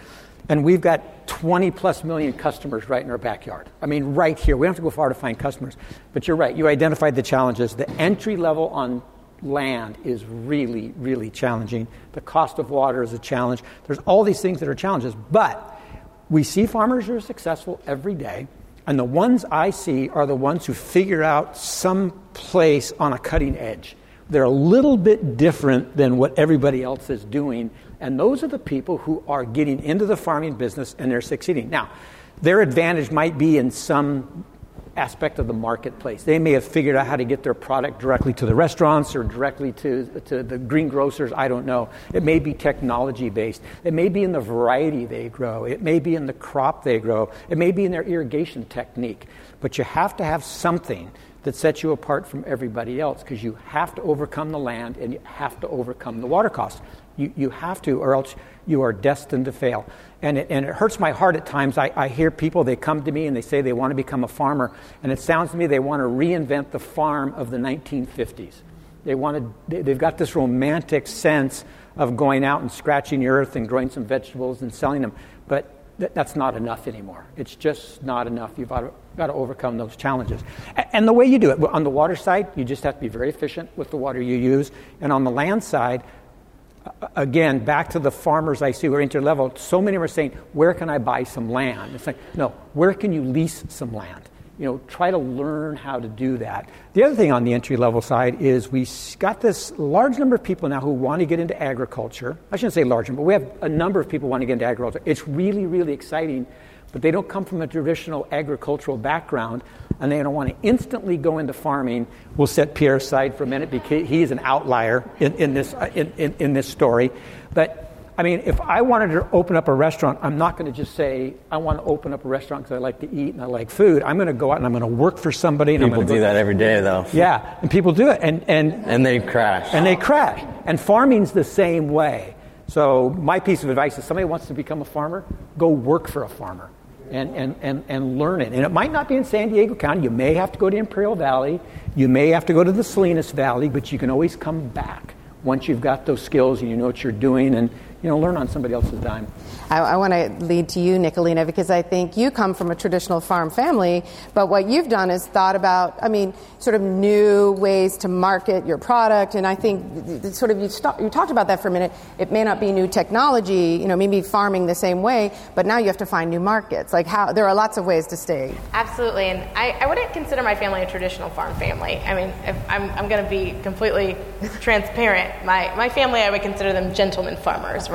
Speaker 3: And we've got 20 plus million customers right in our backyard. I mean, right here. We don't have to go far to find customers. But you're right. You identified the challenges. The entry level on land is really, really challenging. The cost of water is a challenge. There's all these things that are challenges. But we see farmers who are successful every day. And the ones I see are the ones who figure out some place on a cutting edge. They're a little bit different than what everybody else is doing and those are the people who are getting into the farming business and they're succeeding. Now, their advantage might be in some aspect of the marketplace. They may have figured out how to get their product directly to the restaurants or directly to, to the greengrocers. I don't know. It may be technology based. It may be in the variety they grow. It may be in the crop they grow. It may be in their irrigation technique. But you have to have something that sets you apart from everybody else because you have to overcome the land and you have to overcome the water costs. You, you have to, or else you are destined to fail. And it, and it hurts my heart at times. I, I hear people, they come to me and they say they want to become a farmer, and it sounds to me they want to reinvent the farm of the 1950s. They want to, they've got this romantic sense of going out and scratching the earth and growing some vegetables and selling them. But th- that's not enough anymore. It's just not enough. You've got to, got to overcome those challenges. And the way you do it, on the water side, you just have to be very efficient with the water you use. And on the land side, again, back to the farmers I see who are interlevel, so many are saying, where can I buy some land? It's like, no, where can you lease some land? You know, try to learn how to do that. The other thing on the entry level side is we got this large number of people now who want to get into agriculture. I shouldn't say large, but we have a number of people want to get into agriculture. It's really, really exciting, but they don't come from a traditional agricultural background and they don't want to instantly go into farming. We'll set Pierre aside for a minute because he is an outlier in, in this, uh, in, in, in, this story. But I mean, if I wanted to open up a restaurant, I'm not going to just say, I want to open up a restaurant because I like to eat and I like food. I'm going to go out and I'm going to work for somebody. And
Speaker 8: people
Speaker 3: do
Speaker 8: that every day, though.
Speaker 3: Yeah, and people do it. And, and,
Speaker 8: and they crash.
Speaker 3: And they crash. And farming's the same way. So, my piece of advice is somebody wants to become a farmer, go work for a farmer and, and, and, and learn it. And it might not be in San Diego County. You may have to go to Imperial Valley. You may have to go to the Salinas Valley, but you can always come back once you've got those skills and you know what you're doing and you know, learn on somebody else's dime.
Speaker 2: I, I want to lead to you, Nicolina, because I think you come from a traditional farm family, but what you've done is thought about, I mean, sort of new ways to market your product, and I think sort of you, st- you talked about that for a minute. It may not be new technology, you know, maybe farming the same way, but now you have to find new markets. Like how there are lots of ways to stay.
Speaker 5: Absolutely, and I, I wouldn't consider my family a traditional farm family. I mean, I'm, I'm going to be completely <laughs> transparent. My my family, I would consider them gentlemen farmers right?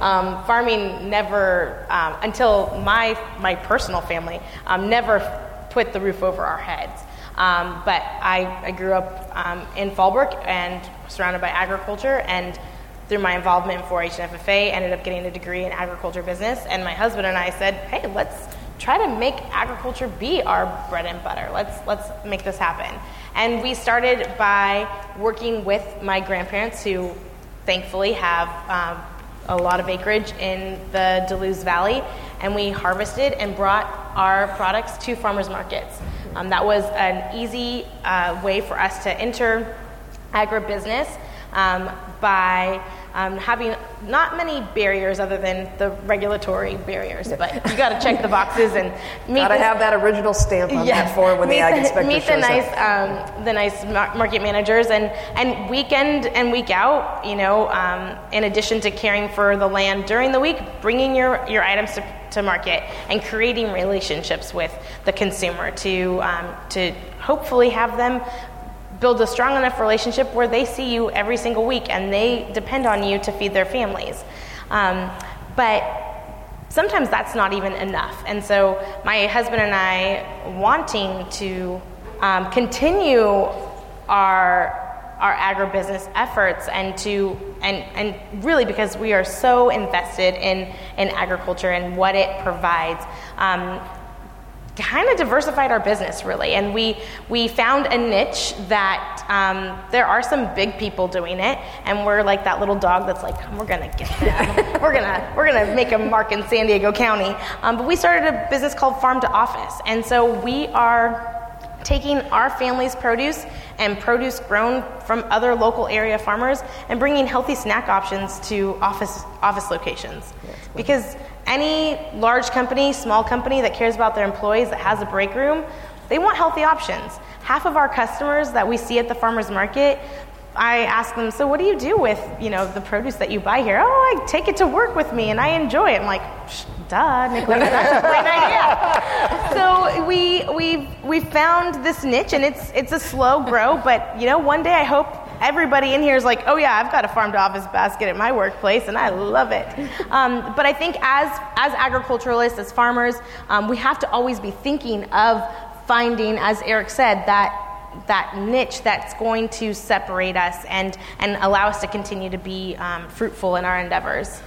Speaker 5: Um, farming never, um, until my, my personal family, um, never put the roof over our heads. Um, but I, I grew up um, in Fallbrook and surrounded by agriculture, and through my involvement in 4-H and FFA, ended up getting a degree in agriculture business. And my husband and I said, "Hey, let's try to make agriculture be our bread and butter. Let's let's make this happen." And we started by working with my grandparents, who thankfully have um, a lot of acreage in the De Luz Valley, and we harvested and brought our products to farmers markets. Um, that was an easy uh, way for us to enter agribusiness um, by um, having not many barriers other than the regulatory barriers, but you got to check the boxes and <laughs> meet.
Speaker 6: Got to
Speaker 5: the-
Speaker 6: have that original stamp on
Speaker 5: Yeah.
Speaker 6: that form when the ag inspector
Speaker 5: meet the nice, um, the nice market managers, and and weekend and week out, you know, um, in addition to caring for the land during the week, bringing your your items to, to market and creating relationships with the consumer to um, to hopefully have them build a strong enough relationship where they see you every single week and they depend on you to feed their families. Um, but sometimes that's not even enough. And so my husband and I wanting to um, continue our our agribusiness efforts and to and and really because we are so invested in in agriculture and what it provides. Um, kind of diversified our business really. And we we found a niche that um, there are some big people doing it. And we're like that little dog that's like we're gonna get them. <laughs> We're gonna we're gonna make a mark in san diego county. Um, but we started a business called farm to office. And so we are taking our family's produce and produce grown from other local area farmers and bringing healthy snack options to office office locations. Because any large company small company that cares about their employees that has a break room they want healthy options half of our customers that we see at the farmers market I ask them, so what do you do with you know the produce that you buy here? Oh, I take it to work with me and I enjoy it. I'm like, "Psh, duh, Nicolene, that's a great idea. <laughs> So we we we found this niche and it's it's a slow grow, but you know one day I hope everybody in here is like, oh yeah, I've got a farm to office basket at my workplace and I love it. Um, but I think as as agriculturalists, as farmers, um, we have to always be thinking of finding, as Eric said, that that niche that's going to separate us and, and allow us to continue to be um, fruitful in our endeavors.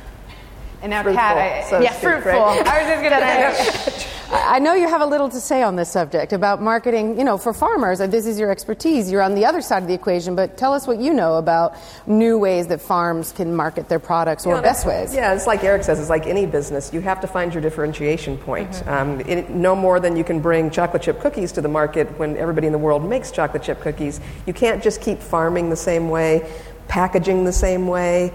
Speaker 2: And now,
Speaker 6: Fruitful,
Speaker 2: Kat, I,
Speaker 6: so
Speaker 5: yeah,
Speaker 6: speak,
Speaker 5: fruitful.
Speaker 6: right?
Speaker 2: I was just going to say, I know you have a little to say on this subject about marketing, you know, for farmers. This is your expertise. You're on the other side of the equation, but tell us what you know about new ways that farms can market their products or
Speaker 6: Yeah,
Speaker 2: best ways.
Speaker 6: Yeah, it's like Eric says, it's like any business. You have to find your differentiation point.
Speaker 2: Mm-hmm.
Speaker 6: Um, it, no more than you can bring chocolate chip cookies to the market when everybody in the world makes chocolate chip cookies. You can't just keep farming the same way, packaging the same way.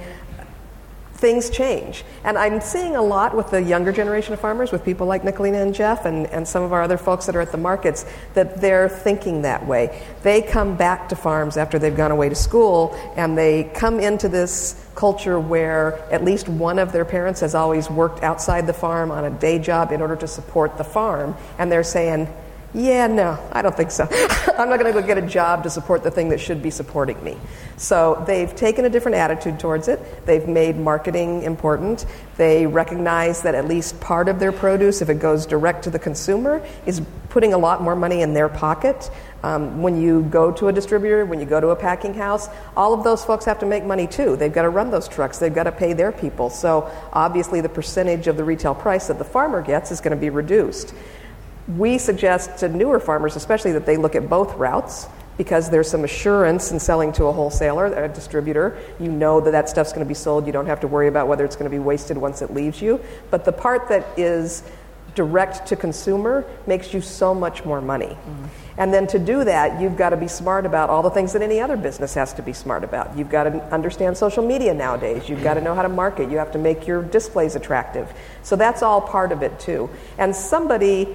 Speaker 6: Things change. And I'm seeing a lot with the younger generation of farmers, with people like Nicolina and Jeff and, and some of our other folks that are at the markets, that they're thinking that way. They come back to farms after they've gone away to school and they come into this culture where at least one of their parents has always worked outside the farm on a day job in order to support the farm. And they're saying, yeah, no, I don't think so. <laughs> I'm not going to go get a job to support the thing that should be supporting me. So they've taken a different attitude towards it. They've made marketing important. They recognize that at least part of their produce, if it goes direct to the consumer, is putting a lot more money in their pocket. Um, when you go to a distributor, when you go to a packing house, all of those folks have to make money too. They've got to run those trucks, they've got to pay their people. So obviously, the percentage of the retail price that the farmer gets is going to be reduced. We suggest to newer farmers, especially, that they look at both routes because there's some assurance in selling to a wholesaler, a distributor. You know that that stuff's going to be sold. You don't have to worry about whether it's going to be wasted once it leaves you. But the part that is direct to consumer makes you so much more money. Mm-hmm. And then to do that, you've got to be smart about all the things that any other business has to be smart about. You've got to understand social media nowadays. You've got to know how to market. You have to make your displays attractive. So that's all part of it too. And somebody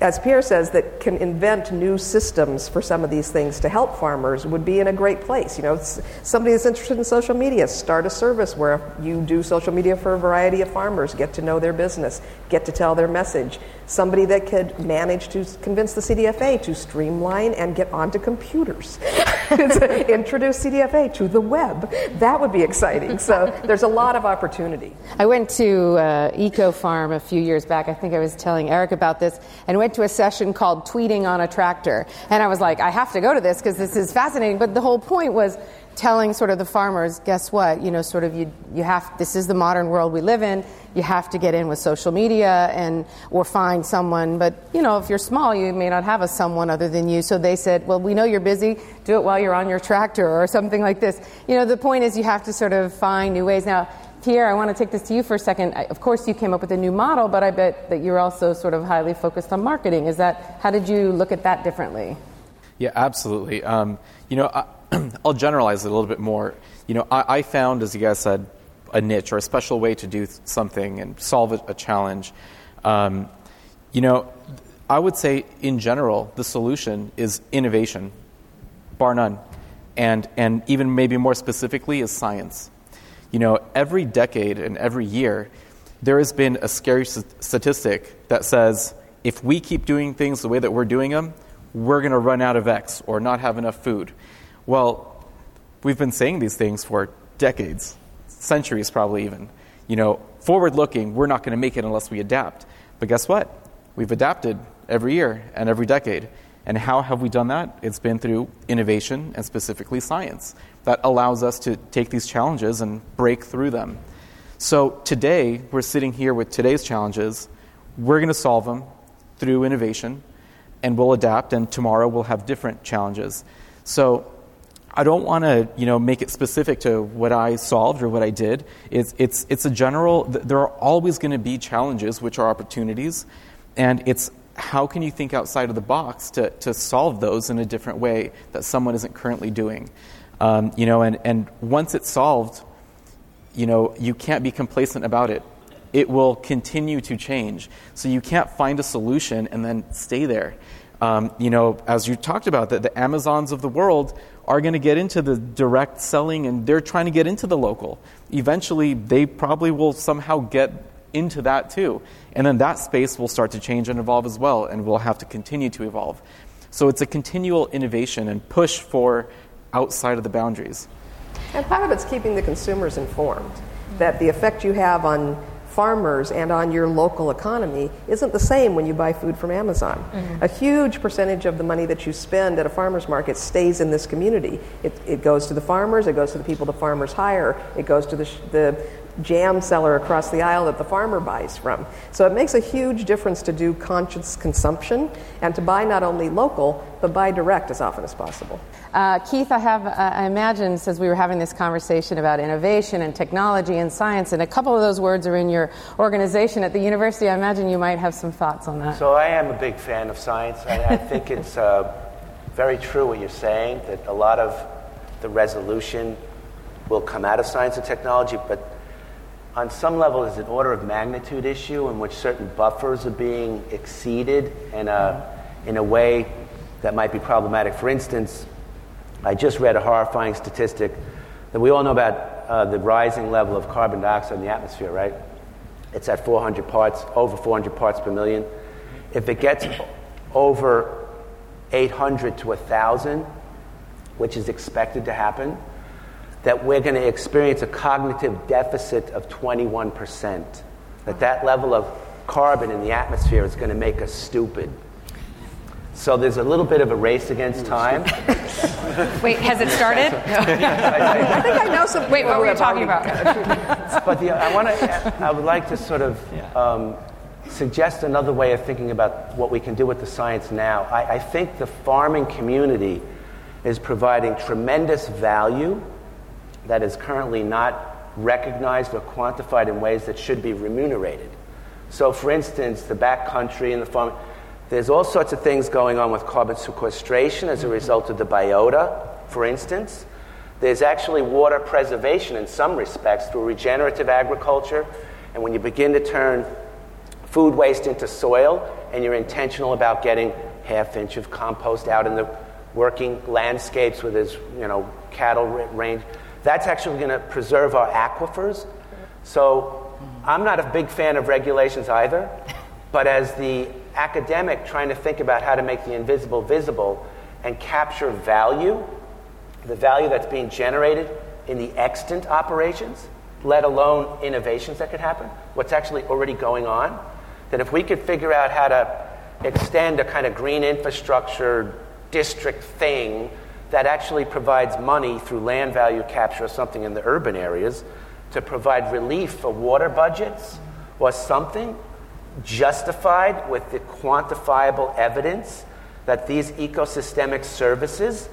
Speaker 6: as Pierre says, that can invent new systems for some of these things to help farmers would be in a great place. You know, somebody that's interested in social media, start a service where you do social media for a variety of farmers, get to know their business, get to tell their message. Somebody that could manage to convince the CDFA to streamline and get onto computers. <laughs> Introduce CDFA to the web. That would be exciting. So there's a lot of opportunity.
Speaker 2: I went to uh, Eco Farm a few years back. I think I was telling Eric about this, and went to a session called Tweeting on a Tractor. And I was like, I have to go to this because this is fascinating. But the whole point was telling sort of the farmers, guess what? You know, sort of you you have this is the modern world we live in. You have to get in with social media and or find someone. But you know, if you're small, you may not have a someone other than you. So they said, well, we know you're busy. Do it while you're on your tractor or something like this. You know, the point is you have to sort of find new ways. Now, Pierre, I want to take this to you for a second. Of course, you came up with a new model, but I bet that you're also sort of highly focused on marketing. Is that how did you look at that differently?
Speaker 7: Yeah, absolutely. Um, you know, I, <clears throat> I'll generalize it a little bit more. You know, I, I, found, as you guys said, a niche or a special way to do something and solve a, a challenge. Um, you know, I would say in general, the solution is innovation, bar none, and and even maybe more specifically is science. You know, every decade and every year, there has been a scary statistic that says if we keep doing things the way that we're doing them, we're going to run out of X or not have enough food. Well, we've been saying these things for decades, centuries probably even. You know, forward looking, we're not going to make it unless we adapt. But guess what? We've adapted every year and every decade. And how have we done that? It's been through innovation and specifically science that allows us to take these challenges and break through them. So today, we're sitting here with today's challenges. We're going to solve them through innovation and we'll adapt, and tomorrow we'll have different challenges. So I don't want to, you know, make it specific to what I solved or what I did. It's, it's, it's a general, there are always going to be challenges, which are opportunities, and it's how can you think outside of the box to, to solve those in a different way that someone isn't currently doing? Um, you know, and, and once it's solved, you know, you can't be complacent about it. It will continue to change. So you can't find a solution and then stay there. Um, you know, as you talked about, that the Amazons of the world are going to get into the direct selling and they're trying to get into the local. Eventually, they probably will somehow get into that too. And then that space will start to change and evolve as well, and we'll have to continue to evolve. So it's a continual innovation and push for outside of the boundaries.
Speaker 6: And part of it's keeping the consumers informed that the effect you have on farmers and on your local economy isn't the same when you buy food from Amazon. Mm-hmm. A huge percentage of the money that you spend at a farmer's market stays in this community. It, it goes to the farmers, it goes to the people the farmers hire, it goes to the, sh- the jam seller across the aisle that the farmer buys from. So it makes a huge difference to do conscious consumption and to buy not only local, but buy direct as often as possible.
Speaker 2: Uh, Keith, I have, uh, I imagine, since we were having this conversation about innovation and technology and science, and a couple of those words are in your organization at the university, I imagine you might have some thoughts on that.
Speaker 11: So I am a big fan of science. I, I think <laughs> it's uh, very true what you're saying, that a lot of the resolution will come out of science and technology, but on some level is an order of magnitude issue in which certain buffers are being exceeded in a, in a way that might be problematic. For instance, I just read a horrifying statistic that we all know about uh, the rising level of carbon dioxide in the atmosphere, right? It's at 400 parts, over 400 parts per million. If it gets over 800 to 1,000, which is expected to happen, that we're going to experience a cognitive deficit of 21%. That that level of carbon in the atmosphere is going to make us stupid. So there's a little bit of a race against time. <laughs>
Speaker 2: Wait, has it started? <laughs>
Speaker 6: I think I know some.
Speaker 2: Wait, what were you talking about? <laughs>
Speaker 11: but the, I want to. I would like to sort of um, suggest another way of thinking about what we can do with the science now. I, I think the farming community is providing tremendous value that is currently not recognized or quantified in ways that should be remunerated. So, for instance, the backcountry and the farm there's all sorts of things going on with carbon sequestration as a result of the biota, for instance. There's actually water preservation in some respects through regenerative agriculture. And when you begin to turn food waste into soil and you're intentional about getting half inch of compost out in the working landscapes with there's you know cattle range, that's actually going to preserve our aquifers. So I'm not a big fan of regulations either, but as the academic trying to think about how to make the invisible visible and capture value the value that's being generated in the extant operations, let alone innovations that could happen, what's actually already going on, that if we could figure out how to extend a kind of green infrastructure district thing that actually provides money through land value capture or something in the urban areas to provide relief for water budgets or something justified with the quantifiable evidence that these ecosystemic services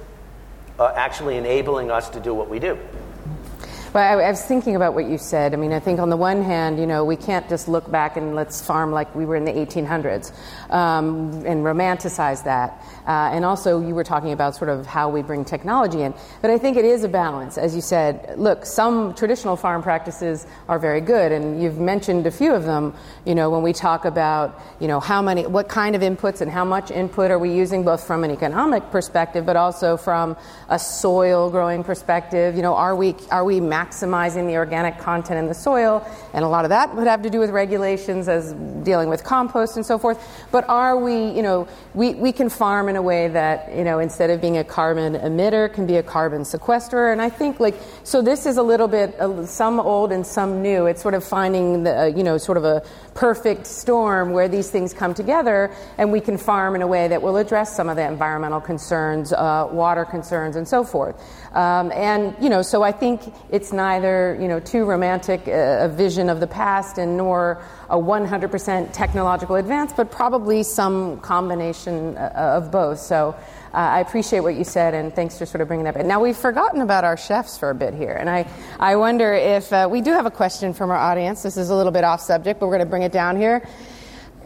Speaker 11: are actually enabling us to do what we do.
Speaker 2: Well, I, I was thinking about what you said. I mean, I think on the one hand, you know, we can't just look back and let's farm like we were in the 1800s um, and romanticize that. Uh, and also, you were talking about sort of how we bring technology in. But I think it is a balance. As you said, look, some traditional farm practices are very good, and you've mentioned a few of them. You know, when we talk about, you know, how many, what kind of inputs and how much input are we using, both from an economic perspective, but also from a soil growing perspective. You know, are we, are we maximizing the organic content in the soil? And a lot of that would have to do with regulations as dealing with compost and so forth. But are we, you know, we, we can farm in a way that, you know, instead of being a carbon emitter, can be a carbon sequesterer. And I think, like, so this is a little bit, uh, some old and some new. It's sort of finding the, uh, you know, sort of a perfect storm where these things come together and we can farm in a way that will address some of the environmental concerns, uh, water concerns, and so forth. Um, and, you know, so I think it's neither, you know, too romantic a, a vision of the past and nor a 100% technological advance, but probably some combination uh, of both. So uh, I appreciate what you said, and thanks for sort of bringing that back. Now, we've forgotten about our chefs for a bit here, and I, I wonder if uh, we do have a question from our audience. This is a little bit off subject, but we're going to bring it down here.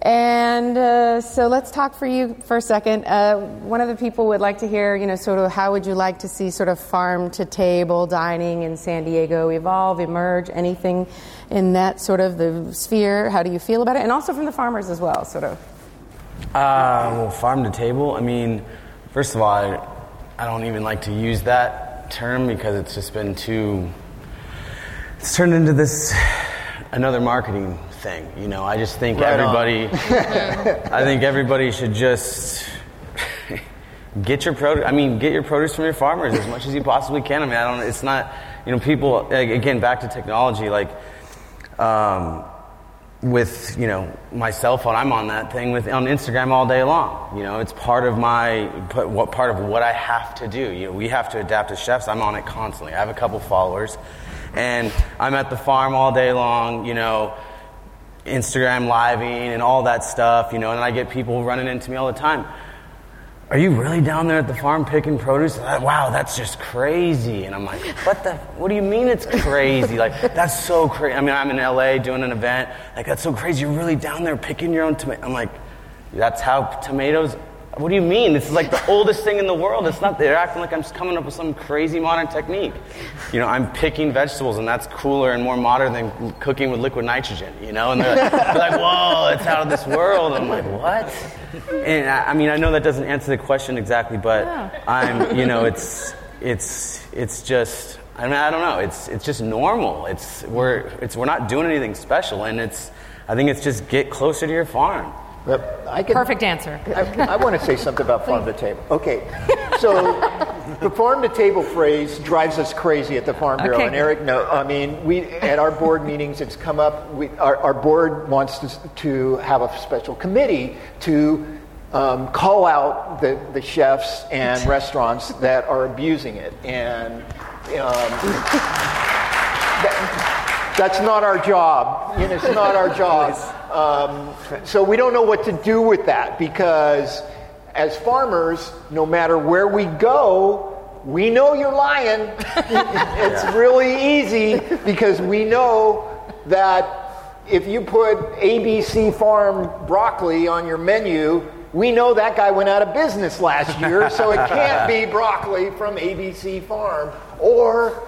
Speaker 2: And uh, so let's talk for you for a second. Uh, one of the people would like to hear, you know, sort of how would you like to see sort of farm to table dining in San Diego evolve, emerge, anything in that sort of the sphere? How do you feel about it? And also from the farmers as well, sort of.
Speaker 8: Uh, well, farm to table. I mean, first of all, I, I don't even like to use that term because it's just been too. It's turned into this another marketing thing. You know, I just think
Speaker 10: Right
Speaker 8: everybody. <laughs> I think everybody should just get your produce. I mean, get your produce from your farmers as much as you possibly can. I mean, I don't. It's not. You know, people. Again, back to technology. Like, um, with you know my cell phone, I'm on that thing with on Instagram all day long. You know, it's part of my what part of what I have to do. You know, we have to adapt as chefs. I'm on it constantly. I have a couple followers, and I'm at the farm all day long. You know. Instagram living and all that stuff, you know, and I get people running into me all the time. Are you really down there at the farm picking produce? Uh, Wow, that's just crazy. And I'm like, what the? What do you mean it's crazy? Like that's so crazy. I mean, I'm in LA doing an event. Like that's so crazy. You're really down there picking your own tomato. I'm like, that's how tomatoes. What do you mean? This is like the oldest thing in the world. It's not. They're acting like I'm just coming up with some crazy modern technique. You know, I'm picking vegetables, and that's cooler and more modern than cooking with liquid nitrogen. You know, and they're like, they're like whoa, it's out of this world. I'm like, what? And I, I mean, I know that doesn't answer the question exactly, but I'm, you know, it's it's it's just. I mean, I don't know. It's it's just normal. It's we're it's we're not doing anything special, and it's. I think it's just get closer to your farm.
Speaker 10: But I can,
Speaker 12: Perfect answer.
Speaker 10: I, I want to say something about farm to table. Okay, so the farm to table phrase drives us crazy at the Farm Bureau.
Speaker 12: Okay.
Speaker 10: And Eric, no, I mean, we at our board meetings, it's come up. We, our, our board wants to, to have a special committee to um, call out the, the chefs and <laughs> restaurants that are abusing it, and um, that- that's not our job. You know, it's not our job. <laughs> Um, so we don't know what to do with that because as farmers, no matter where we go, we know you're lying. <laughs> it's really easy because we know that if you put ABC Farm broccoli on your menu, we know that guy went out of business last year, so it can't be broccoli from ABC Farm, or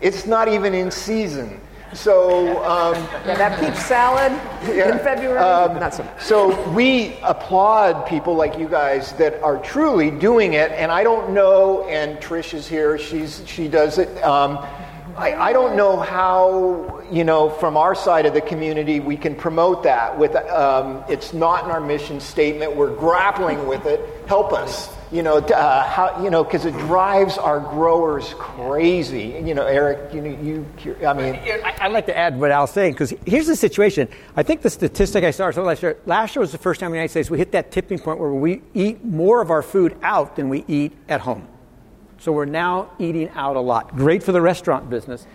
Speaker 10: it's not even in season. So, um,
Speaker 6: Yeah, that peach salad
Speaker 10: Yeah.
Speaker 6: in February,
Speaker 10: Um,
Speaker 6: not so much.
Speaker 10: so we applaud people like you guys that are truly doing it, and I don't know. And Trish is here; she's she does it. Um, I, I don't know how you know from our side of the community we can promote that. With um, it's not in our mission statement. We're grappling with it. Help us. You know, uh, how you know because it drives our growers crazy. You know, Eric, you know, you. I mean,
Speaker 3: I, would like to add what Al's saying because here's the situation. I think the statistic I saw last year. Last year was the first time in the United States we hit that tipping point where we eat more of our food out than we eat at home. So we're now eating out a lot. Great for the restaurant business.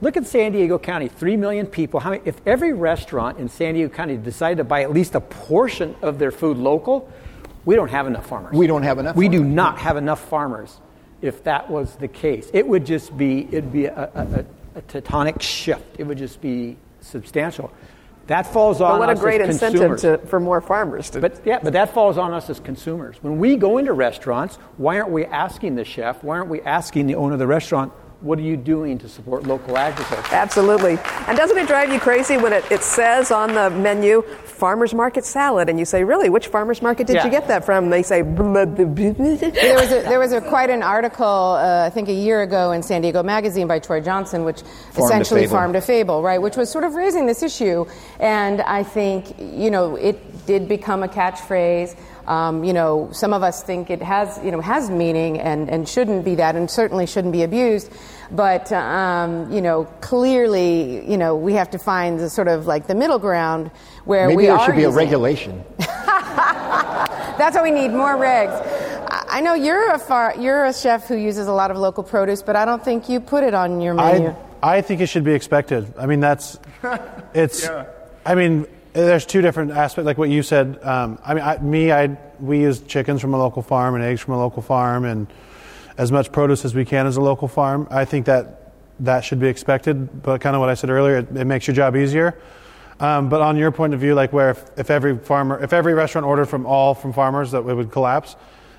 Speaker 3: Look at San Diego County, 3 million people. How many, if every restaurant in San Diego County decided to buy at least a portion of their food local, we don't have enough farmers.
Speaker 10: We don't have enough.
Speaker 3: We
Speaker 10: farmers.
Speaker 3: do not have enough farmers. If that was the case, it would just be it'd be a, a, a tectonic shift. It would just be substantial. That falls on
Speaker 6: but what
Speaker 3: us
Speaker 6: a great
Speaker 3: as
Speaker 6: incentive
Speaker 3: to,
Speaker 6: for more farmers. To...
Speaker 3: But yeah, but that falls on us as consumers. When we go into restaurants, why aren't we asking the chef? Why aren't we asking the owner of the restaurant? What are you doing to support local agriculture?
Speaker 6: Absolutely. And doesn't it drive you crazy when it, it says on the menu, farmer's market salad, and you say, really, which farmer's market did yeah. you get that from? And they say, <laughs> there
Speaker 2: was, a, there was a, quite an article, uh, I think a year ago in San Diego Magazine by Troy Johnson, which farm essentially farm to fable, right, which was sort of raising this issue. And I think, you know, it did become a catchphrase. Um, you know, some of us think it has, you know, has meaning and, and shouldn't be that, and certainly shouldn't be abused. But um, you know, clearly, you know, we have to find the sort of like the middle ground where
Speaker 10: Maybe
Speaker 2: we
Speaker 10: there
Speaker 2: are.
Speaker 10: should be
Speaker 2: using.
Speaker 10: a regulation. <laughs>
Speaker 2: That's what we need more regs. I know you're a far, you're a chef who uses a lot of local produce, but I don't think you put it on your menu.
Speaker 9: I, I think it should be expected. I mean, that's <laughs> it's. yeah. I mean, there's two different aspects, like what you said. Um, I mean, I, me, I we use chickens from a local farm and eggs from a local farm, and as much produce as we can as a local farm. I think that that should be expected. But kind of what I said earlier, it, it makes your job easier. Um, but on your point of view, like where if, if, every farmer, if every restaurant ordered from all from farmers, that it would collapse.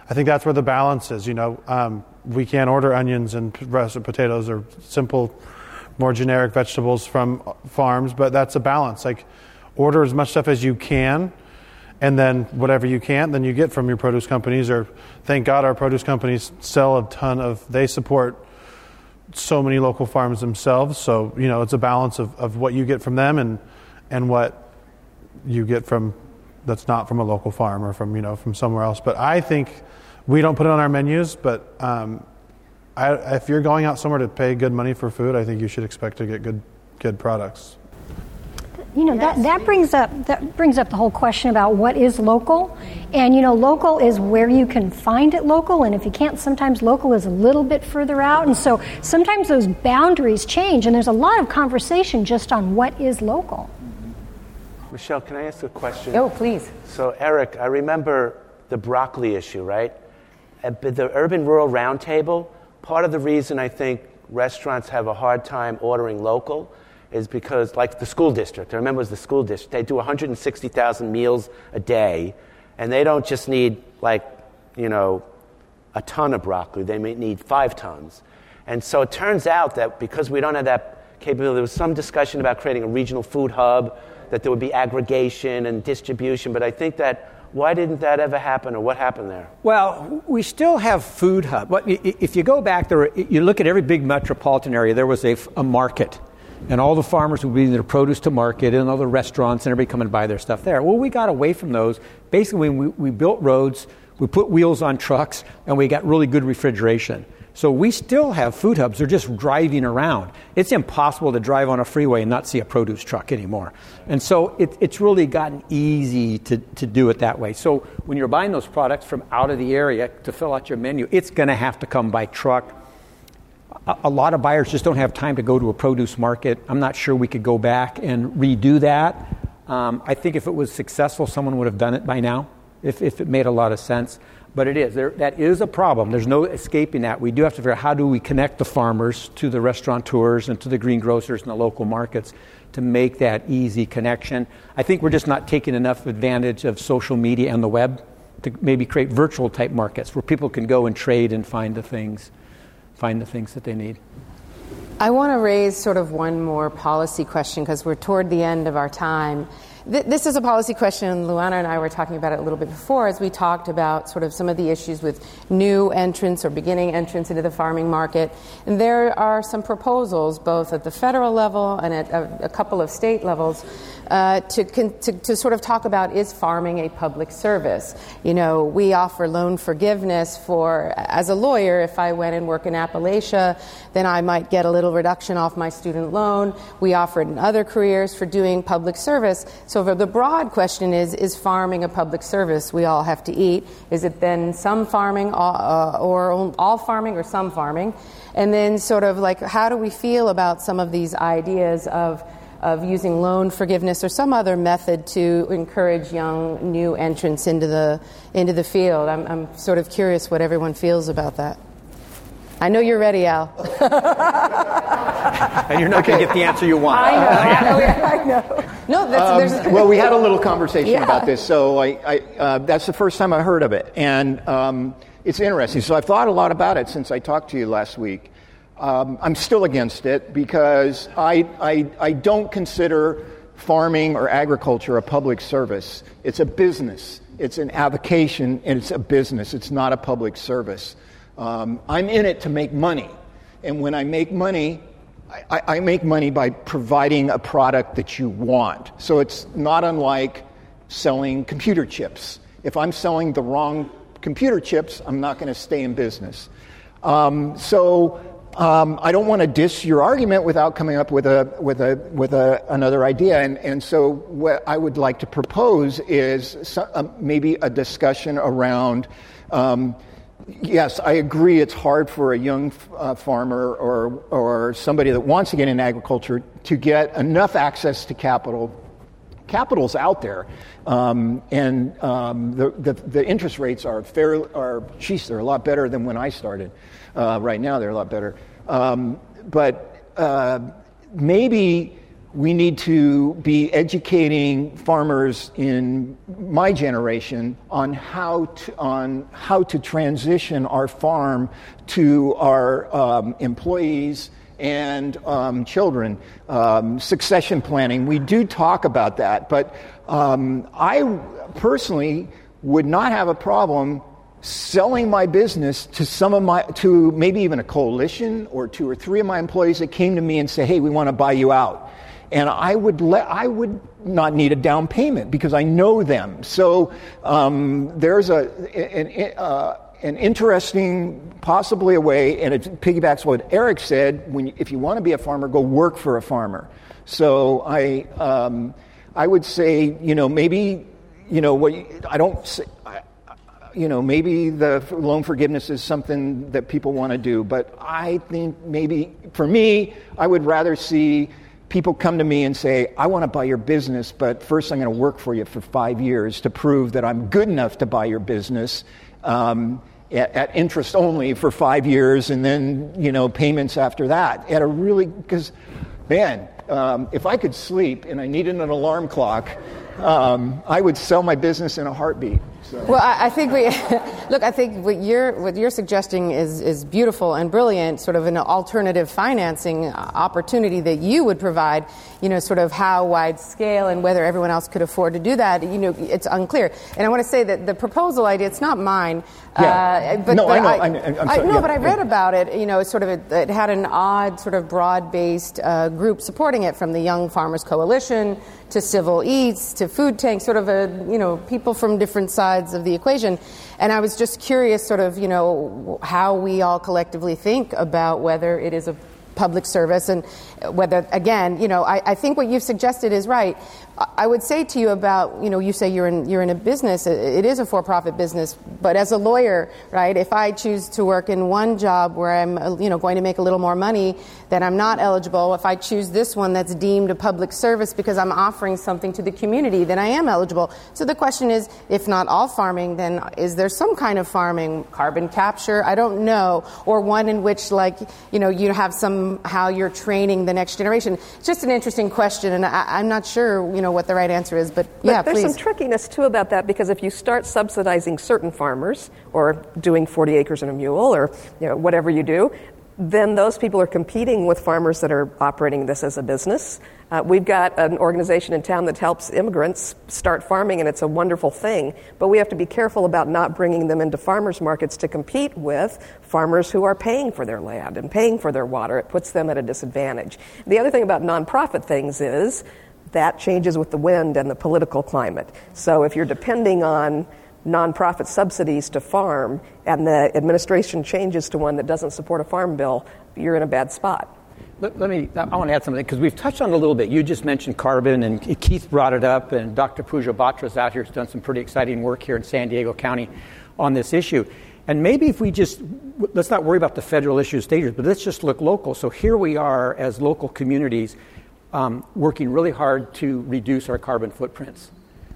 Speaker 9: I think that's where the balance is. You know, um, we can't order onions and potatoes or simple, more generic vegetables from farms, but that's a balance. Like order as much stuff as you can, and then whatever you can't, then you get from your produce companies. Or thank God our produce companies sell a ton of, they support so many local farms themselves. So, you know, it's a balance of, of what you get from them and, and what you get from that's not from a local farm or from, you know, from somewhere else. But I think we don't put it on our menus, but um, I, if you're going out somewhere to pay good money for food, I think you should expect to get good, good products
Speaker 4: you know that, that brings up that brings up the whole question about what is local. And you know local is where you can find it local. And if you can't sometimes local is a little bit further out. And so sometimes those boundaries change. And there's a lot of conversation just on what is local.
Speaker 11: Michelle can i ask a question?
Speaker 2: Oh please.
Speaker 11: So eric i remember the broccoli issue right? At the urban rural roundtable part of the reason i think restaurants have a hard time ordering local is because, like the school district, I remember it was the school district, they do 160,000 meals a day, and they don't just need, like, you know, a ton of broccoli, they may need five tons. And so it turns out that because we don't have that capability, there was some discussion about creating a regional food hub, that there would be aggregation and distribution, but I think that why didn't that ever happen, or what happened there?
Speaker 3: Well, we still have food hub. If you go back there, you look at every big metropolitan area, there was a, a market and all the farmers would bring their produce to market and all the restaurants and everybody come and buy their stuff there. Well, we got away from those. Basically, we, we built roads, we put wheels on trucks, and we got really good refrigeration. So we still have food hubs. They're just driving around. It's impossible to drive on a freeway and not see a produce truck anymore. And so it, it's really gotten easy to, to do it that way. So when you're buying those products from out of the area to fill out your menu, it's going to have to come by truck a lot of buyers just don't have time to go to a produce market. I'm not sure we could go back and redo that. Um, I think if it was successful, someone would have done it by now, if, if it made a lot of sense. But it is. There, that is a problem. There's no escaping that. We do have to figure out how do we connect the farmers to the restaurateurs and to the greengrocers and the local markets to make that easy connection. I think we're just not taking enough advantage of social media and the web to maybe create virtual type markets where people can go and trade and find the things find the things that they need.
Speaker 2: I want to raise sort of one more policy question because we're toward the end of our time. th- this is a policy question, Luana and I were talking about it a little bit before as we talked about sort of some of the issues with new entrants or beginning entrants into the farming market. And there are some proposals, both at the federal level and at a, a couple of state levels, uh, to, to, to, sort of talk about is farming a public service? You know, we offer loan forgiveness for, as a lawyer, if I went and work in Appalachia, then I might get a little reduction off my student loan. We offer it in other careers for doing public service. So the broad question is, is farming a public service? We all have to eat. Is it then some farming uh, or all farming or some farming? And then sort of like, how do we feel about some of these ideas of of using loan forgiveness or some other method to encourage young new entrants into the into the field. I'm, I'm sort of curious what everyone feels about that. I know you're ready, Al. <laughs>
Speaker 3: and you're not okay. going to get the answer you want.
Speaker 2: I know. <laughs> I know. <laughs> i No, that's,
Speaker 10: um, well, we had a little conversation yeah. about this, so I, I, uh, that's the first time I heard of it, and um, it's interesting. So I've thought a lot about it since I talked to you last week. Um, I'm still against it because I, I, I don't consider farming or agriculture a public service. It's a business. It's an avocation and it's a business. It's not a public service. Um, I'm in it to make money. And when I make money, I, I, make money by providing a product that you want. So it's not unlike selling computer chips. If I'm selling the wrong computer chips, I'm not going to stay in business. Um, so um, I don't want to diss your argument without coming up with a with a with a, another idea. And and so what I would like to propose is some, uh, maybe a discussion around. Um, yes, I agree. It's hard for a young uh, farmer or or somebody that wants to get in agriculture to get enough access to capital. Capital's out there, um, and um, the, the, the interest rates are fair. Are geez, they're a lot better than when I started. Uh, right now, they're a lot better. Um, but uh, maybe we need to be educating farmers in my generation on how to, on how to transition our farm to our um, employees and um, children. Um, succession planning, we do talk about that, but um, I personally would not have a problem selling my business to some of my to maybe even a coalition or two or three of my employees that came to me and say hey we want to buy you out. And i would let i would not need a down payment because i know them. So um, there's a an, uh, an interesting possibly a way and it piggybacks what eric said when if you want to be a farmer go work for a farmer. So i um, i would say you know maybe you know what i don't say, you know, maybe the loan forgiveness is something that people want to do, but I think maybe for me, I would rather see people come to me and say, I want to buy your business, but first I'm going to work for you for five years to prove that I'm good enough to buy your business. Um, at, at, interest only for five years and then you know payments after that at a really because man um, if i could sleep and i needed an alarm clock um, i would sell my business in a heartbeat
Speaker 2: so. Well, I, I, think we <laughs> look. I think what you're what you're suggesting is is beautiful and brilliant. Sort of an alternative financing opportunity that you would provide. You know, sort of how wide scale and whether everyone else could afford to do that. You know, it's unclear. And I want to say that the proposal idea it's not mine.
Speaker 10: Yeah. Uh, but, no, but I know. I,
Speaker 2: I'm, sorry, no, yeah, but I read yeah. about it. You know, it's sort of a, it had an odd, sort of broad-based uh, group supporting it, from the Young Farmers Coalition to Civil Eats to Food Tank, sort of a you know people from different sides of the equation. And I was just curious, sort of you know how we all collectively think about whether it is a public service and whether again you know I, I think what you've suggested is right I would say to you about, you know, you say you're in, you're in a business, it is a for profit business, but as a lawyer, right, if I choose to work in one job where I'm, you know, going to make a little more money, then I'm not eligible. If I choose this one that's deemed a public service because I'm offering something to the community, then I am eligible. So the question is, if not all farming, then is there some kind of farming, carbon capture? I don't know. Or one in which, like, you know, you have somehow you're training the next generation. It's just an interesting question, and I, I'm not sure, you what the right answer is, but,
Speaker 6: but
Speaker 2: yeah,
Speaker 6: there's
Speaker 2: please.
Speaker 6: some trickiness too about that because if you start subsidizing certain farmers or doing 40 acres and a mule or you know, whatever you do, then those people are competing with farmers that are operating this as a business. Uh, we've got an organization in town that helps immigrants start farming, and it's a wonderful thing. But we have to be careful about not bringing them into farmers markets to compete with farmers who are paying for their land and paying for their water. It puts them at a disadvantage. The other thing about nonprofit things is that changes with the wind and the political climate. So if you're depending on nonprofit subsidies to farm and the administration changes to one that doesn't support a farm bill, you're in a bad spot.
Speaker 3: Let, let me, I want to add something because we've touched on it a little bit. You just mentioned carbon, and Keith brought it up, and Dr. Pooja Batra's out here has done some pretty exciting work here in San Diego County on this issue. And maybe if we just, let's not worry about the federal issues, stages, but let's just look local. So here we are as local communities um, working really hard to reduce our carbon footprints.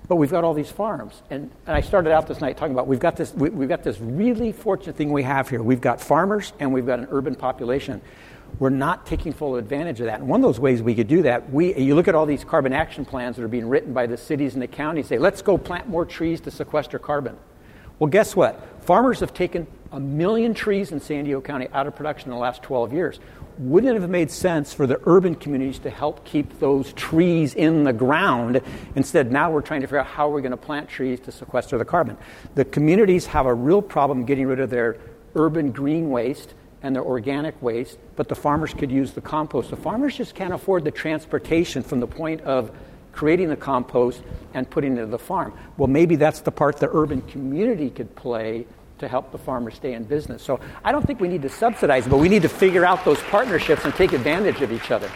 Speaker 3: But we've got all these farms. And, and I started out this night talking about we've got, this, we, we've got this really fortunate thing we have here. We've got farmers and we've got an urban population. We're not taking full advantage of that. And one of those ways we could do that, we, you look at all these carbon action plans that are being written by the cities and the counties, say, let's go plant more trees to sequester carbon. Well, guess what? Farmers have taken a million trees in San Diego County out of production in the last 12 years wouldn't it have made sense for the urban communities to help keep those trees in the ground? Instead, now we're trying to figure out how we're going to plant trees to sequester the carbon. The communities have a real problem getting rid of their urban green waste and their organic waste, but the farmers could use the compost. The farmers just can't afford the transportation from the point of creating the compost and putting it to the farm. Well, maybe that's the part the urban community could play to help the farmers stay in business. So I don't think we need to subsidize, but we need to figure out those partnerships and take advantage of each other.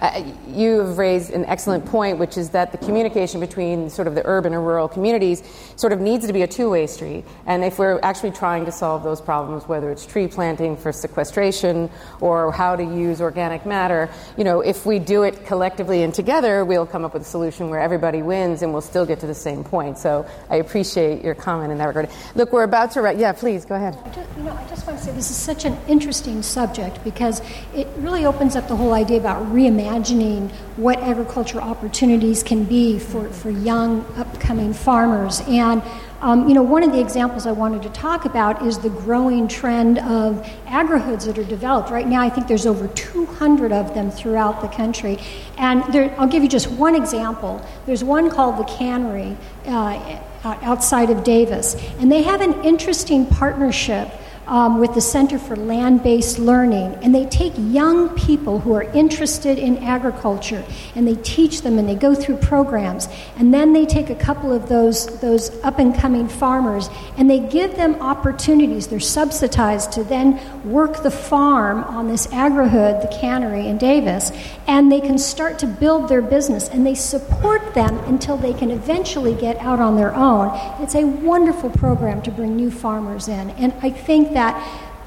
Speaker 2: Uh, you've raised an excellent point, which is that the communication between sort of the urban and rural communities sort of needs to be a two way street. And if we're actually trying to solve those problems, whether it's tree planting for sequestration or how to use organic matter, you know, if we do it collectively and together, we'll come up with a solution where everybody wins and we'll still get to the same point. So I appreciate your comment in that regard. Look, we're about to, yeah, please go ahead.
Speaker 4: I just, you know, I just want to say this is such an interesting subject because it really opens up the whole idea about reimagining imagining what agriculture opportunities can be for, for young upcoming farmers. And um, you know, one of the examples I wanted to talk about is the growing trend of agrihoods that are developed. Right now, I think there's over 200 of them throughout the country. And there, I'll give you just one example. There's one called the Cannery uh, outside of Davis, and they have an interesting partnership um, with the Center for Land Based Learning, and they take young people who are interested in agriculture and they teach them and they go through programs. And then they take a couple of those, those up and coming farmers and they give them opportunities. They're subsidized to then work the farm on this agrihood, the cannery in Davis, and they can start to build their business and they support them until they can eventually get out on their own. It's a wonderful program to bring new farmers in. And I think that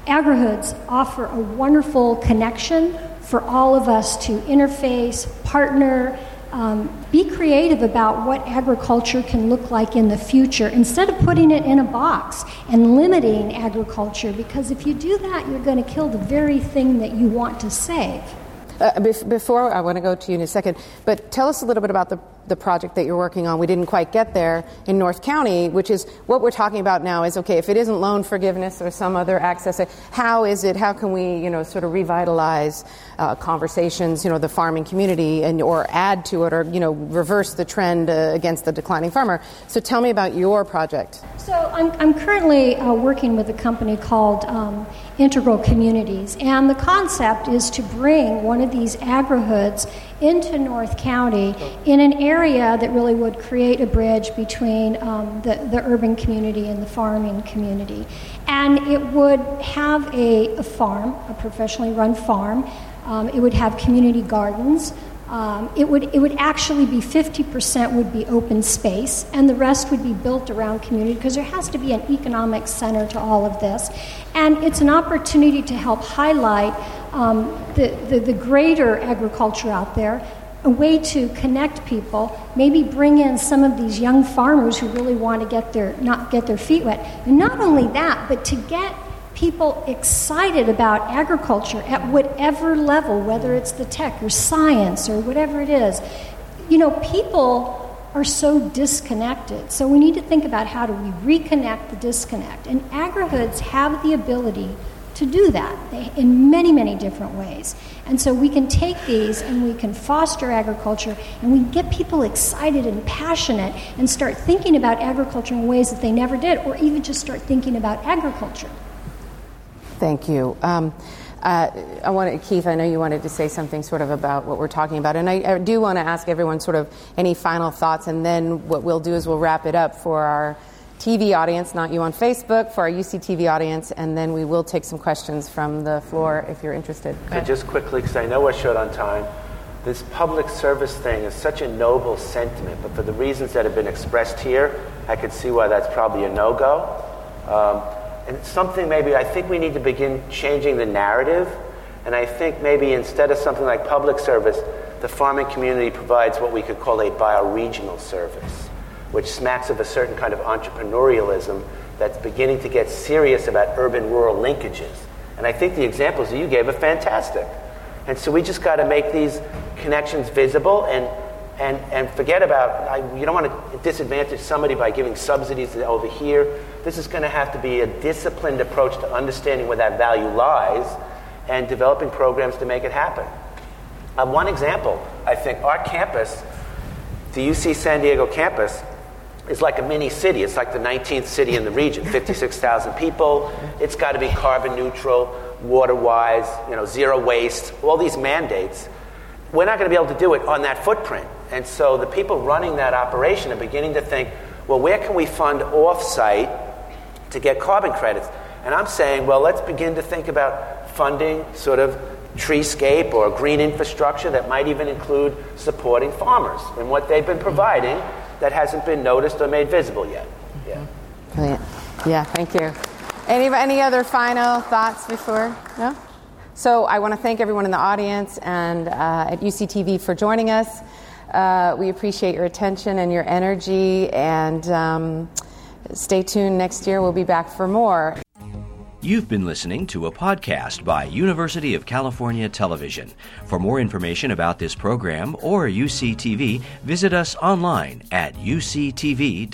Speaker 4: agrihoods offer a wonderful connection for all of us to interface, partner, um, be creative about what agriculture can look like in the future instead of putting it in a box and limiting agriculture because if you do that, you're going to kill the very thing that you want to save.
Speaker 2: Uh, before I want to go to you in a second, but tell us a little bit about the, the project that you're working on. We didn't quite get there in North County, which is what we're talking about now. Is okay if it isn't loan forgiveness or some other access. How is it? How can we, you know, sort of revitalize uh, conversations, you know, the farming community, and or add to it, or you know, reverse the trend uh, against the declining farmer? So tell me about your project.
Speaker 4: So I'm, I'm currently uh, working with a company called um, Integral Communities, and the concept is to bring one of these agrihoods into North County in an area that really would create a bridge between um, the, the urban community and the farming community. And it would have a, a farm, a professionally run farm. Um, it would have community gardens. Um, it, would, it would actually be 50% would be open space, and the rest would be built around community because there has to be an economic center to all of this. And it's an opportunity to help highlight um, the, the, the greater agriculture out there, a way to connect people, maybe bring in some of these young farmers who really want to get their, not get their feet wet. And not only that, but to get people excited about agriculture at whatever level, whether it's the tech or science or whatever it is. You know, people are so disconnected. So we need to think about how do we reconnect the disconnect. And agrihoods have the ability to do that in many, many different ways. And so we can take these and we can foster agriculture and we get people excited and passionate and start thinking about agriculture in ways that they never did, or even just start thinking about agriculture.
Speaker 2: Thank you. Um, uh, I wanted, Keith, I know you wanted to say something sort of about what we're talking about, and I, I do want to ask everyone sort of any final thoughts, and then what we'll do is we'll wrap it up for our TV audience, not you on Facebook, for our UCTV audience, and then we will take some questions from the floor if you're interested.
Speaker 11: Just quickly, because I know we're short on time, this public service thing is such a noble sentiment, but for the reasons that have been expressed here, I could see why that's probably a no go. Um, and something maybe I think we need to begin changing the narrative. And I think maybe instead of something like public service, the farming community provides what we could call a bioregional service which smacks of a certain kind of entrepreneurialism that's beginning to get serious about urban rural linkages. And I think the examples that you gave are fantastic. And so we just got to make these connections visible and, and, and forget about, I, you don't want to disadvantage somebody by giving subsidies over here. This is going to have to be a disciplined approach to understanding where that value lies and developing programs to make it happen. Um, one example, I think, our campus, the UC San Diego campus, is like a mini city. It's like the 19th city in the region, 56,000 people. It's got to be carbon neutral, water wise, you know, zero waste, all these mandates. We're not going to be able to do it on that footprint. And so the people running that operation are beginning to think, well, where can we fund off site to get carbon credits? And I'm saying, well, let's begin to think about funding sort of treescape or green infrastructure that might even include supporting farmers and what they've been providing that hasn't been noticed or made visible yet. Yeah.
Speaker 2: Brilliant. Yeah, thank you. Any, any other final thoughts before? No? So I want to thank everyone in the audience and uh, at UCTV for joining us. Uh, we appreciate your attention and your energy, and um, stay tuned. Next year, we'll be back for more.
Speaker 1: You've been listening to a podcast by University of California Television. For more information about this program or UCTV, visit us online at uctv.tv.